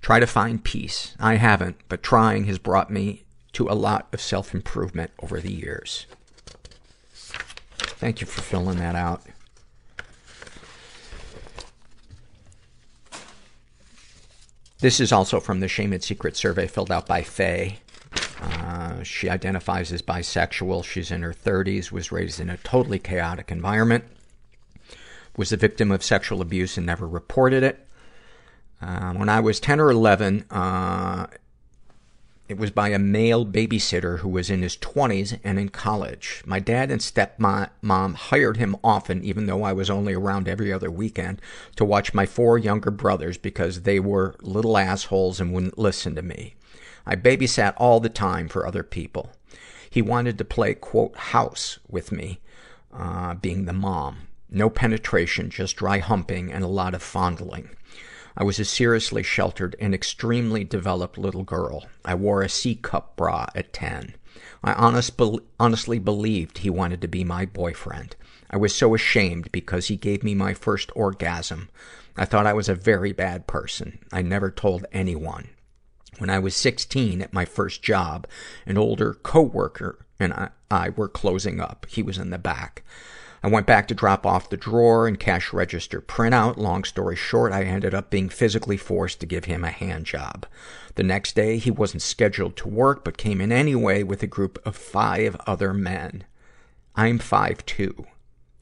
Try to find peace. I haven't, but trying has brought me to a lot of self-improvement over the years. Thank you for filling that out. This is also from the Shame and Secret survey filled out by Faye. Uh, she identifies as bisexual. She's in her 30s, was raised in a totally chaotic environment, was the victim of sexual abuse and never reported it. Uh, when I was 10 or 11, uh, it was by a male babysitter who was in his 20s and in college. My dad and stepmom hired him often, even though I was only around every other weekend, to watch my four younger brothers because they were little assholes and wouldn't listen to me. I babysat all the time for other people. He wanted to play, quote, house with me, uh, being the mom. No penetration, just dry humping and a lot of fondling. I was a seriously sheltered and extremely developed little girl. I wore a C cup bra at 10. I honest, be- honestly believed he wanted to be my boyfriend. I was so ashamed because he gave me my first orgasm. I thought I was a very bad person. I never told anyone. When I was 16 at my first job, an older coworker and I, I were closing up. He was in the back. I went back to drop off the drawer and cash register printout. Long story short, I ended up being physically forced to give him a hand job. The next day, he wasn't scheduled to work, but came in anyway with a group of five other men. I'm five two.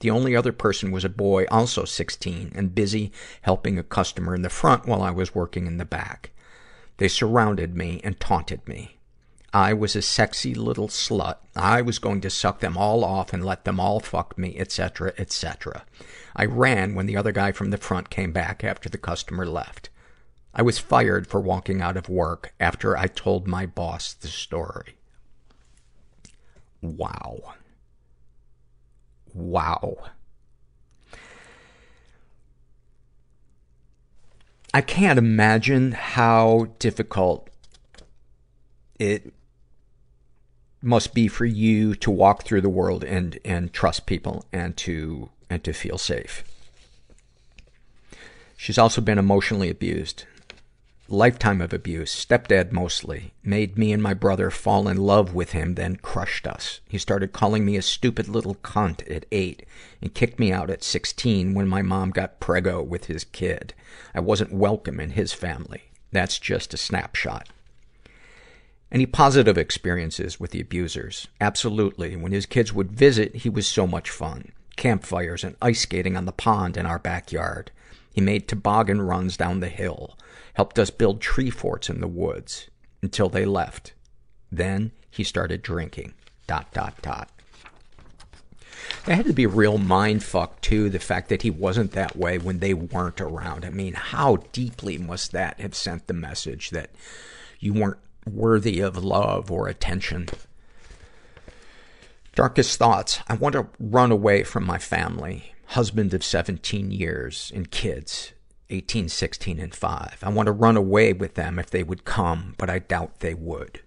The only other person was a boy, also 16, and busy helping a customer in the front while I was working in the back. They surrounded me and taunted me. I was a sexy little slut. I was going to suck them all off and let them all fuck me, etc., etc. I ran when the other guy from the front came back after the customer left. I was fired for walking out of work after I told my boss the story. Wow. Wow. I can't imagine how difficult it must be for you to walk through the world and, and trust people and to, and to feel safe. She's also been emotionally abused. Lifetime of abuse, stepdad mostly, made me and my brother fall in love with him, then crushed us. He started calling me a stupid little cunt at eight and kicked me out at 16 when my mom got prego with his kid. I wasn't welcome in his family. That's just a snapshot. Any positive experiences with the abusers? Absolutely. When his kids would visit, he was so much fun. Campfires and ice skating on the pond in our backyard. He made toboggan runs down the hill, helped us build tree forts in the woods, until they left. Then he started drinking. Dot, dot, dot. It had to be a real mind fuck, too, the fact that he wasn't that way when they weren't around. I mean, how deeply must that have sent the message that you weren't worthy of love or attention? Darkest thoughts. I want to run away from my family. Husband of 17 years and kids, 18, 16, and 5. I want to run away with them if they would come, but I doubt they would.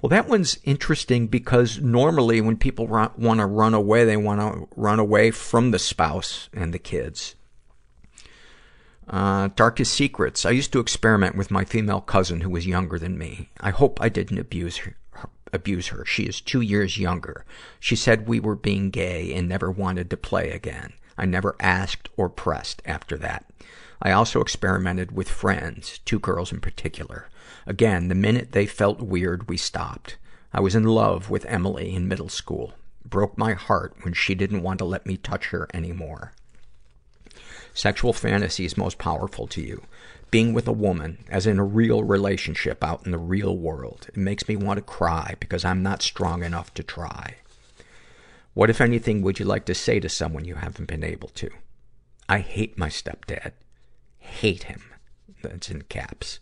Well, that one's interesting because normally when people want to run away, they want to run away from the spouse and the kids. Uh, darkest secrets. I used to experiment with my female cousin who was younger than me. I hope I didn't abuse her, abuse her. She is two years younger. She said we were being gay and never wanted to play again. I never asked or pressed after that. I also experimented with friends, two girls in particular. Again, the minute they felt weird, we stopped. I was in love with Emily in middle school. Broke my heart when she didn't want to let me touch her anymore. Sexual fantasies most powerful to you. Being with a woman, as in a real relationship out in the real world. It makes me want to cry because I'm not strong enough to try. What, if anything, would you like to say to someone you haven't been able to? I hate my stepdad. Hate him. That's in caps.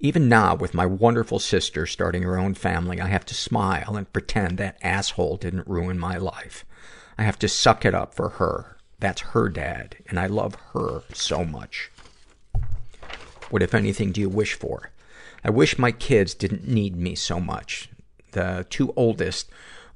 Even now, with my wonderful sister starting her own family, I have to smile and pretend that asshole didn't ruin my life. I have to suck it up for her. That's her dad, and I love her so much. What, if anything, do you wish for? I wish my kids didn't need me so much. The two oldest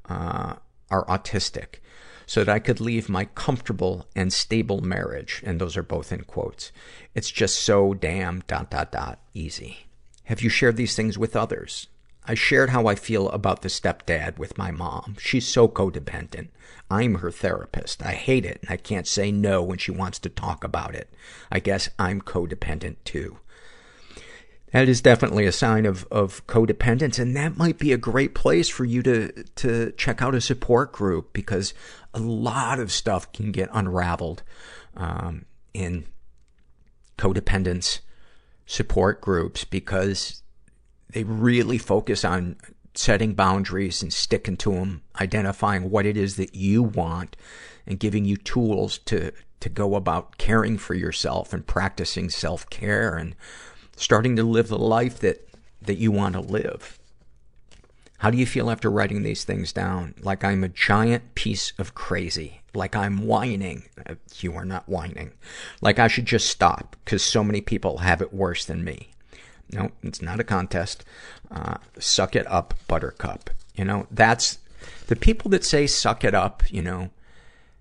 uh, are autistic, so that I could leave my comfortable and stable marriage, and those are both in quotes. It's just so damn dot dot dot easy. Have you shared these things with others? I shared how I feel about the stepdad with my mom. She's so codependent. I'm her therapist. I hate it, and I can't say no when she wants to talk about it. I guess I'm codependent too. that is definitely a sign of, of codependence. And that might be a great place for you to, to check out a support group because a lot of stuff can get unraveled, um, in codependence support groups because they really focus on setting boundaries and sticking to them, identifying what it is that you want and giving you tools to, to go about caring for yourself and practicing self-care and starting to live the life that, that you want to live. How do you feel after writing these things down? Like I'm a giant piece of crazy. Like I'm whining. Uh, you are not whining. Like I should just stop because so many people have it worse than me. No, it's not a contest. Uh, suck it up, buttercup. You know, that's the people that say suck it up, you know,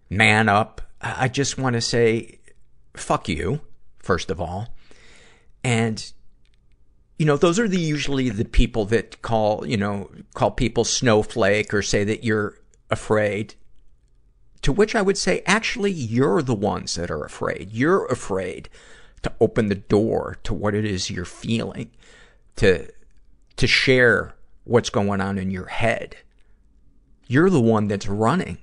man up. I just want to say, fuck you, first of all. And, you know, those are the usually the people that call, you know, call people snowflake or say that you're afraid. To which I would say, actually, you're the ones that are afraid. You're afraid to open the door to what it is you're feeling, to, to share what's going on in your head. You're the one that's running.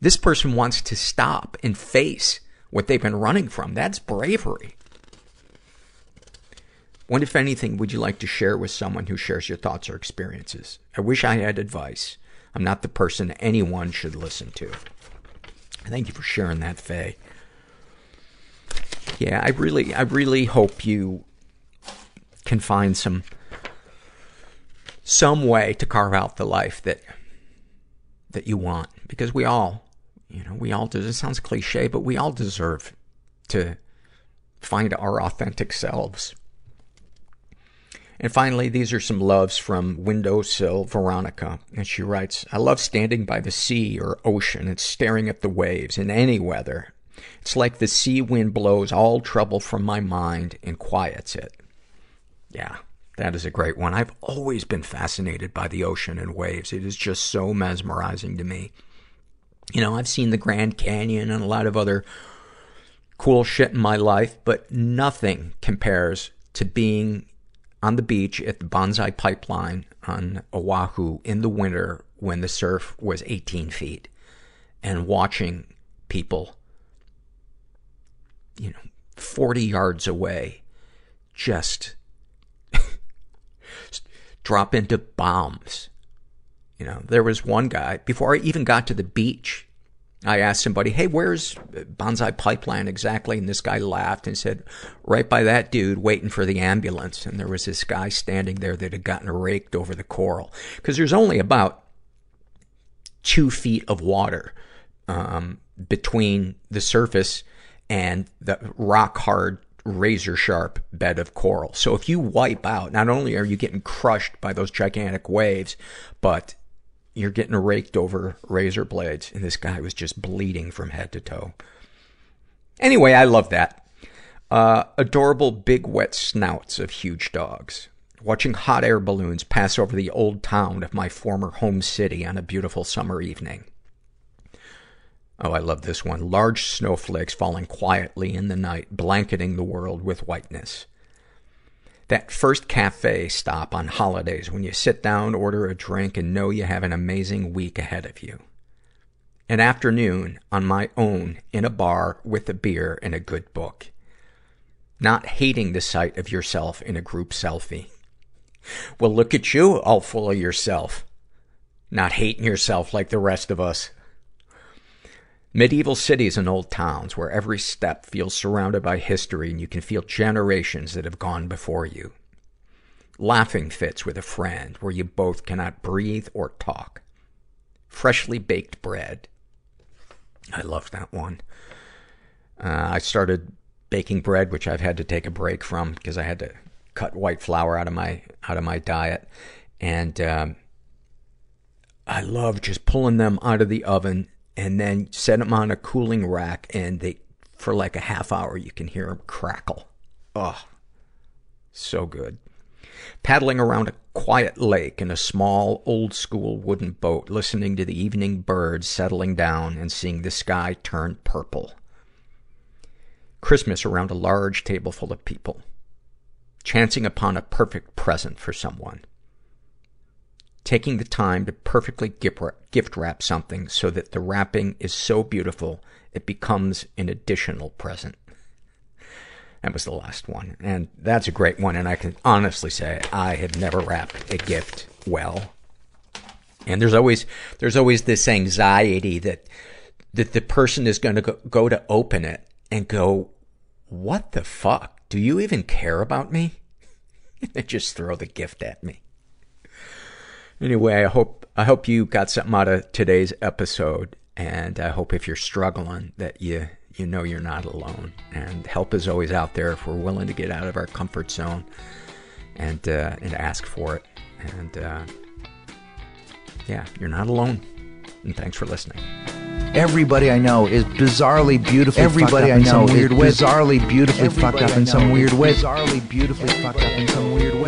This person wants to stop and face what they've been running from. That's bravery. What, if anything, would you like to share with someone who shares your thoughts or experiences? I wish I had advice. I'm not the person anyone should listen to. Thank you for sharing that, Faye. Yeah, I really, I really hope you can find some, some way to carve out the life that, that you want. Because we all, you know, we all do. It sounds cliche, but we all deserve to find our authentic selves. And finally, these are some loves from Windowsill Veronica. And she writes, I love standing by the sea or ocean and staring at the waves in any weather. It's like the sea wind blows all trouble from my mind and quiets it. Yeah, that is a great one. I've always been fascinated by the ocean and waves. It is just so mesmerizing to me. You know, I've seen the Grand Canyon and a lot of other cool shit in my life, but nothing compares to being on the beach at the Banzai Pipeline on Oahu in the winter when the surf was 18 feet and watching people, you know, 40 yards away just drop into bombs. You know, there was one guy, before I even got to the beach, I asked somebody, hey, where's Banzai Pipeline exactly? And this guy laughed and said, right by that dude waiting for the ambulance. And there was this guy standing there that had gotten raked over the coral. Cause there's only about two feet of water, um, between the surface and the rock hard, razor sharp bed of coral. So if you wipe out, not only are you getting crushed by those gigantic waves, but you're getting raked over razor blades. And this guy was just bleeding from head to toe. Anyway, I love that. Uh, adorable big wet snouts of huge dogs. Watching hot air balloons pass over the old town of my former home city on a beautiful summer evening. Oh, I love this one. Large snowflakes falling quietly in the night, blanketing the world with whiteness that first cafe stop on holidays when you sit down, order a drink, and know you have an amazing week ahead of you. An afternoon on my own in a bar with a beer and a good book. Not hating the sight of yourself in a group selfie. Well, look at you, all full of yourself. Not hating yourself like the rest of us. Medieval cities and old towns where every step feels surrounded by history and you can feel generations that have gone before you. Laughing fits with a friend where you both cannot breathe or talk. Freshly baked bread. I love that one. Uh, I started baking bread, which I've had to take a break from because I had to cut white flour out of my out of my diet, and um, I love just pulling them out of the oven and then set them on a cooling rack and they, for like a half hour, you can hear them crackle. Oh, so good. Paddling around a quiet lake in a small, old school wooden boat, listening to the evening birds settling down and seeing the sky turn purple. Christmas around a large table full of people. chancing upon a perfect present for someone. Taking the time to perfectly gift wrap something so that the wrapping is so beautiful it becomes an additional present. That was the last one. And that's a great one. And I can honestly say I have never wrapped a gift well. And there's always, there's always this anxiety that, that the person is going to go, go to open it and go, what the fuck? Do you even care about me? and they just throw the gift at me. Anyway, I hope, I hope you got something out of today's episode. And I hope if you're struggling that you, you know you're not alone. And help is always out there if we're willing to get out of our comfort zone and, uh, and ask for it. And, uh, yeah, you're not alone. And thanks for listening. Everybody I know is bizarrely beautifully Everybody I know is weird way. bizarrely beautifully Everybody fucked up I in some know weird is way. Bizarrely beautifully fucked up in some weird way.